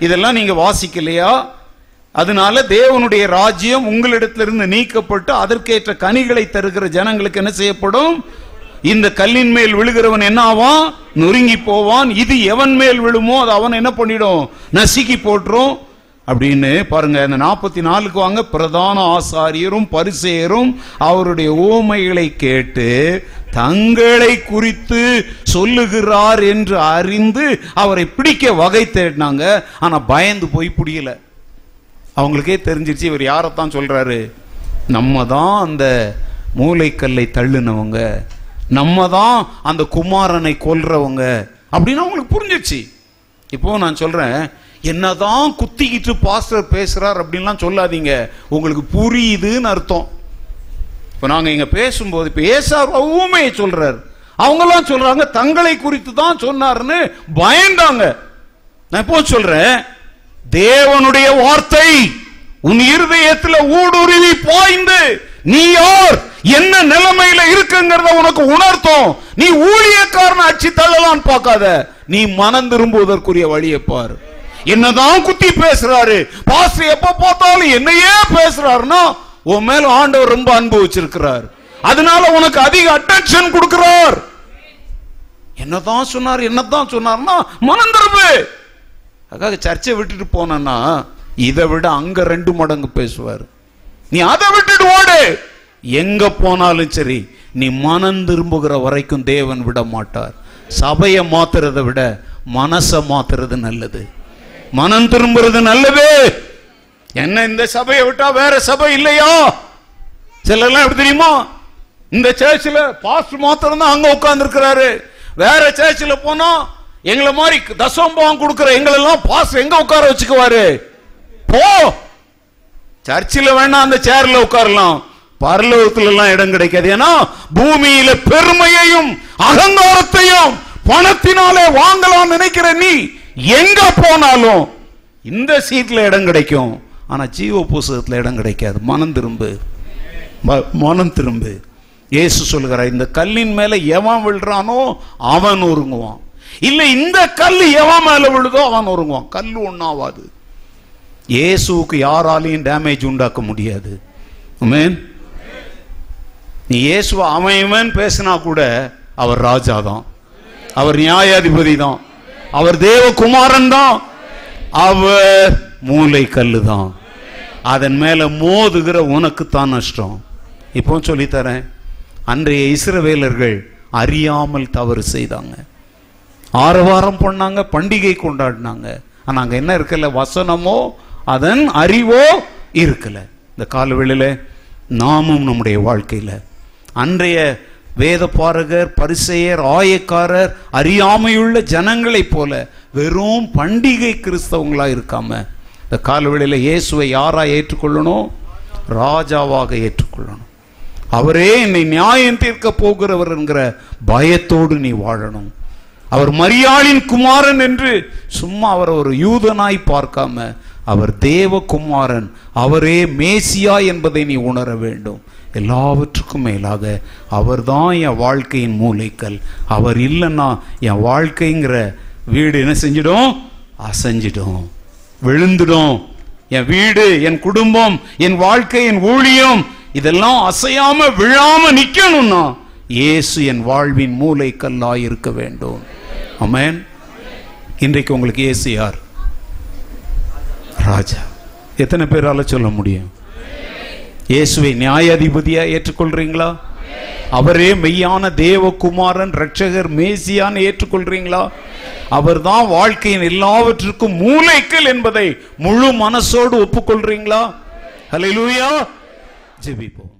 இதெல்லாம் நீங்கள் வாசிக்கலையா? அதனால தேவனுடைய ராஜ்யம் உங்களிடத்திலிருந்து நீக்கப்பட்டு அதற்கேற்ற கனிகளை தருகிற ஜனங்களுக்கு என்ன செய்யப்படும்? இந்த கல்லின் மேல் விழுகிறவன் என்ன ஆவான்? நொறுங்கி போவான். இது எவன் மேல் விழுமோ அது அவன் என்ன பண்ணிடும்? நசுக்கி போட்டுரும். அப்படின்னு பாருங்க இந்த நாற்பத்தி நாலுக்கு வாங்க பிரதான ஆசாரியரும் பரிசேரும் அவருடைய ஓமைகளை கேட்டு தங்களை குறித்து சொல்லுகிறார் என்று அறிந்து அவரை பிடிக்க வகை தேடினாங்க. ஆனா பயந்து போய் பிடிக்கல அவங்களுக்கே தெரிஞ்சிருச்சு இவர் யாரைத்தான் சொல்கிறாரு நம்ம தான் அந்த மூளைக்கல்லை தள்ளுனவங்க நம்ம தான் அந்த குமாரனை கொல்றவங்க அப்படின்னு அவங்களுக்கு புரிஞ்சிச்சு இப்போ நான் சொல்கிறேன் என்னதான் குத்திக்கிட்டு பாஸ்டர் பேசுகிறார் அப்படின்லாம் சொல்லாதீங்க. உங்களுக்கு புரியுதுன்னு அர்த்தம். இப்போ நாங்கள் இங்கே பேசும்போது இப்போ ஏசார் ஊமையை சொல்கிறார் அவங்களாம் சொல்கிறாங்க தங்களை குறித்து தான் சொன்னார்னு பயந்தாங்க. நான் இப்போ சொல்கிறேன் தேவனுடைய வார்த்தை உன் இருதயத்துல ஊடுருவி பாய்ந்து நீ யார்? என்ன நிலைமையில இருக்குங்கிறத உனக்கு உணர்த்தும். நீ ஊழியக்காரன் அச்சு தள்ளலான்னு பார்க்காத. நீ மனம் திரும்புவதற்குரிய வழியை பாரு. என்னதான் குத்தி பேசுறாரு. பாஸ்டர் எப்ப பார்த்தாலும் என்னையே பேசுறாருன்னா உன் மேல ஆண்டவர் ரொம்ப அன்பு வச்சிருக்கிறார். அதனால உனக்கு அதிக அட்டென்ஷன் கொடுக்கிறார். என்னதான் சொன்னார் என்னதான் சொன்னார்னா மனம் திரும்பு. அதுக்காக சர்ச்சை விட்டுட்டு போனா இதை விட அங்க ரெண்டு மடங்கு பேசுவார். நீ அதை விட்டுட்டு ஓடு! எங்க போனாலும் சரி நீ மனம் திரும்புகிற வரைக்கும் தேவன் விட மாட்டார். சபையை மாத்துறத விட மனசை மாத்துறது நல்லது. மனம் திரும்புறது நல்லது! என்ன இந்த சபையை விட்டா வேற சபை இல்லையா? சிலர்லாம் எப்படி தெரியுமா? இந்த சர்ச்சில் பாஸ்டர் மாத்திரம் தான் அங்க உட்கார்ந்து இருக்கிறாரு வேற சர்ச்சில் போனா எங்களை மாதிரி தசம்பம் கொடுக்கிற எங்களெல்லாம் பாஸ் எங்க உட்கார வச்சுக்குவாரு? போ. சர்ச்சில் வேணா அந்த சேர்ல உட்காரலாம். பரலோகத்துல எல்லாம் இடம் கிடைக்காது. ஏன்னா பூமியில பெருமையையும் அகங்காரத்தையும் பணத்தினாலே வாங்கலாம் நினைக்கிற நீ எங்க போனாலும் இந்த சீட்ல இடம் கிடைக்கும். ஆனா ஜீவ புஸ்தகத்துல இடம் கிடைக்காது. மனம் திரும்பு. ம- மனம் திரும்பு. இயேசு சொல்கிறார் இந்த கல்லின் மேல எவன் விழுறானோ அவன் ஒருங்குவான் இல்ல இந்த கல் எவன் மேல விழுதோ அவன் ஒருங்குவான் கல் ஒண்ணாவாது இயேசுவுக்கு யாராலையும் டேமேஜ் உண்டாக்க முடியாது. ஆமென் நீ இயேசு அவன் இவன் பேசினா கூட அவர் ராஜா தான். அவர் நியாயாதிபதி தான். அவர் தேவகுமாரன் தான். அவர் மூளை கல்லு தான். அதன் மேல மோதுகிற உனக்கு தான் நஷ்டம். இப்போ சொல்லித்தரேன். அன்றைய இஸ்ரவேலர்கள் அறியாமல் தவறு செய்தாங்க. ஆரவாரம் பண்ணாங்க பண்டிகை கொண்டாடினாங்க. ஆனா அங்க என்ன இருக்கல? வசனமோ அதன் அறிவோ இருக்கல. இந்த காலவெளியில நாமும் நம்முடைய வாழ்க்கையில அன்றைய வேத பாரகர் பரிசெயர் ஆயக்காரர் அறியாமையுள்ள ஜனங்களைப் போல வெறும் பண்டிகை கிறிஸ்தவங்களா இருக்காம இந்த காலவெளியில இயேசுவை யாரா ஏற்றுக்கொள்ளணும்? ராஜாவாக ஏற்றுக்கொள்ளணும். அவரே என்னை நியாயம் தீர்க்க போகிறவர் என்கிற பயத்தோடு நீ வாழணும். அவர் மரியாளின் குமாரன் என்று சும்மா அவர் ஒரு யூதனாய் பார்க்காம அவர் தேவகுமாரன் அவரே மேசியா என்பதை நீ உணர வேண்டும். எல்லாவற்றுக்கும் மேலாக அவர்தான் என் வாழ்க்கையின் மூளைக்கல் அவர் இல்லைன்னா என் வாழ்க்கைங்கிற வீடு என்ன செஞ்சிடும்? அசைஞ்சிடும். விழுந்துடும். என் வீடு என் குடும்பம் என் வாழ்க்கை என் ஊழியம் இதெல்லாம் அசையாம விழாம நிக்கணும்னா இயேசு என் வாழ்வின் மூளைக்கல்லாய் இருக்க வேண்டும். அமேன் இன்றைக்கு உங்களுக்கு இயேசு யார்? ராஜா. எத்தனை பேரால சொல்ல முடியும்? இயேசுவை நியாயாதிபதியாக ஏற்றுக்கொள்றீங்களா? அவரே மெய்யான தேவகுமாரன் ரட்சகர் மேசியான்னு ஏற்றுக்கொள்றீங்களா? அவர்தான் வாழ்க்கையின் எல்லாவற்றிற்கும் மூளைக்கல் என்பதை முழு மனசோடு ஒப்புக்கொள்றீங்களா? லூயா ஜெபிப்போம்.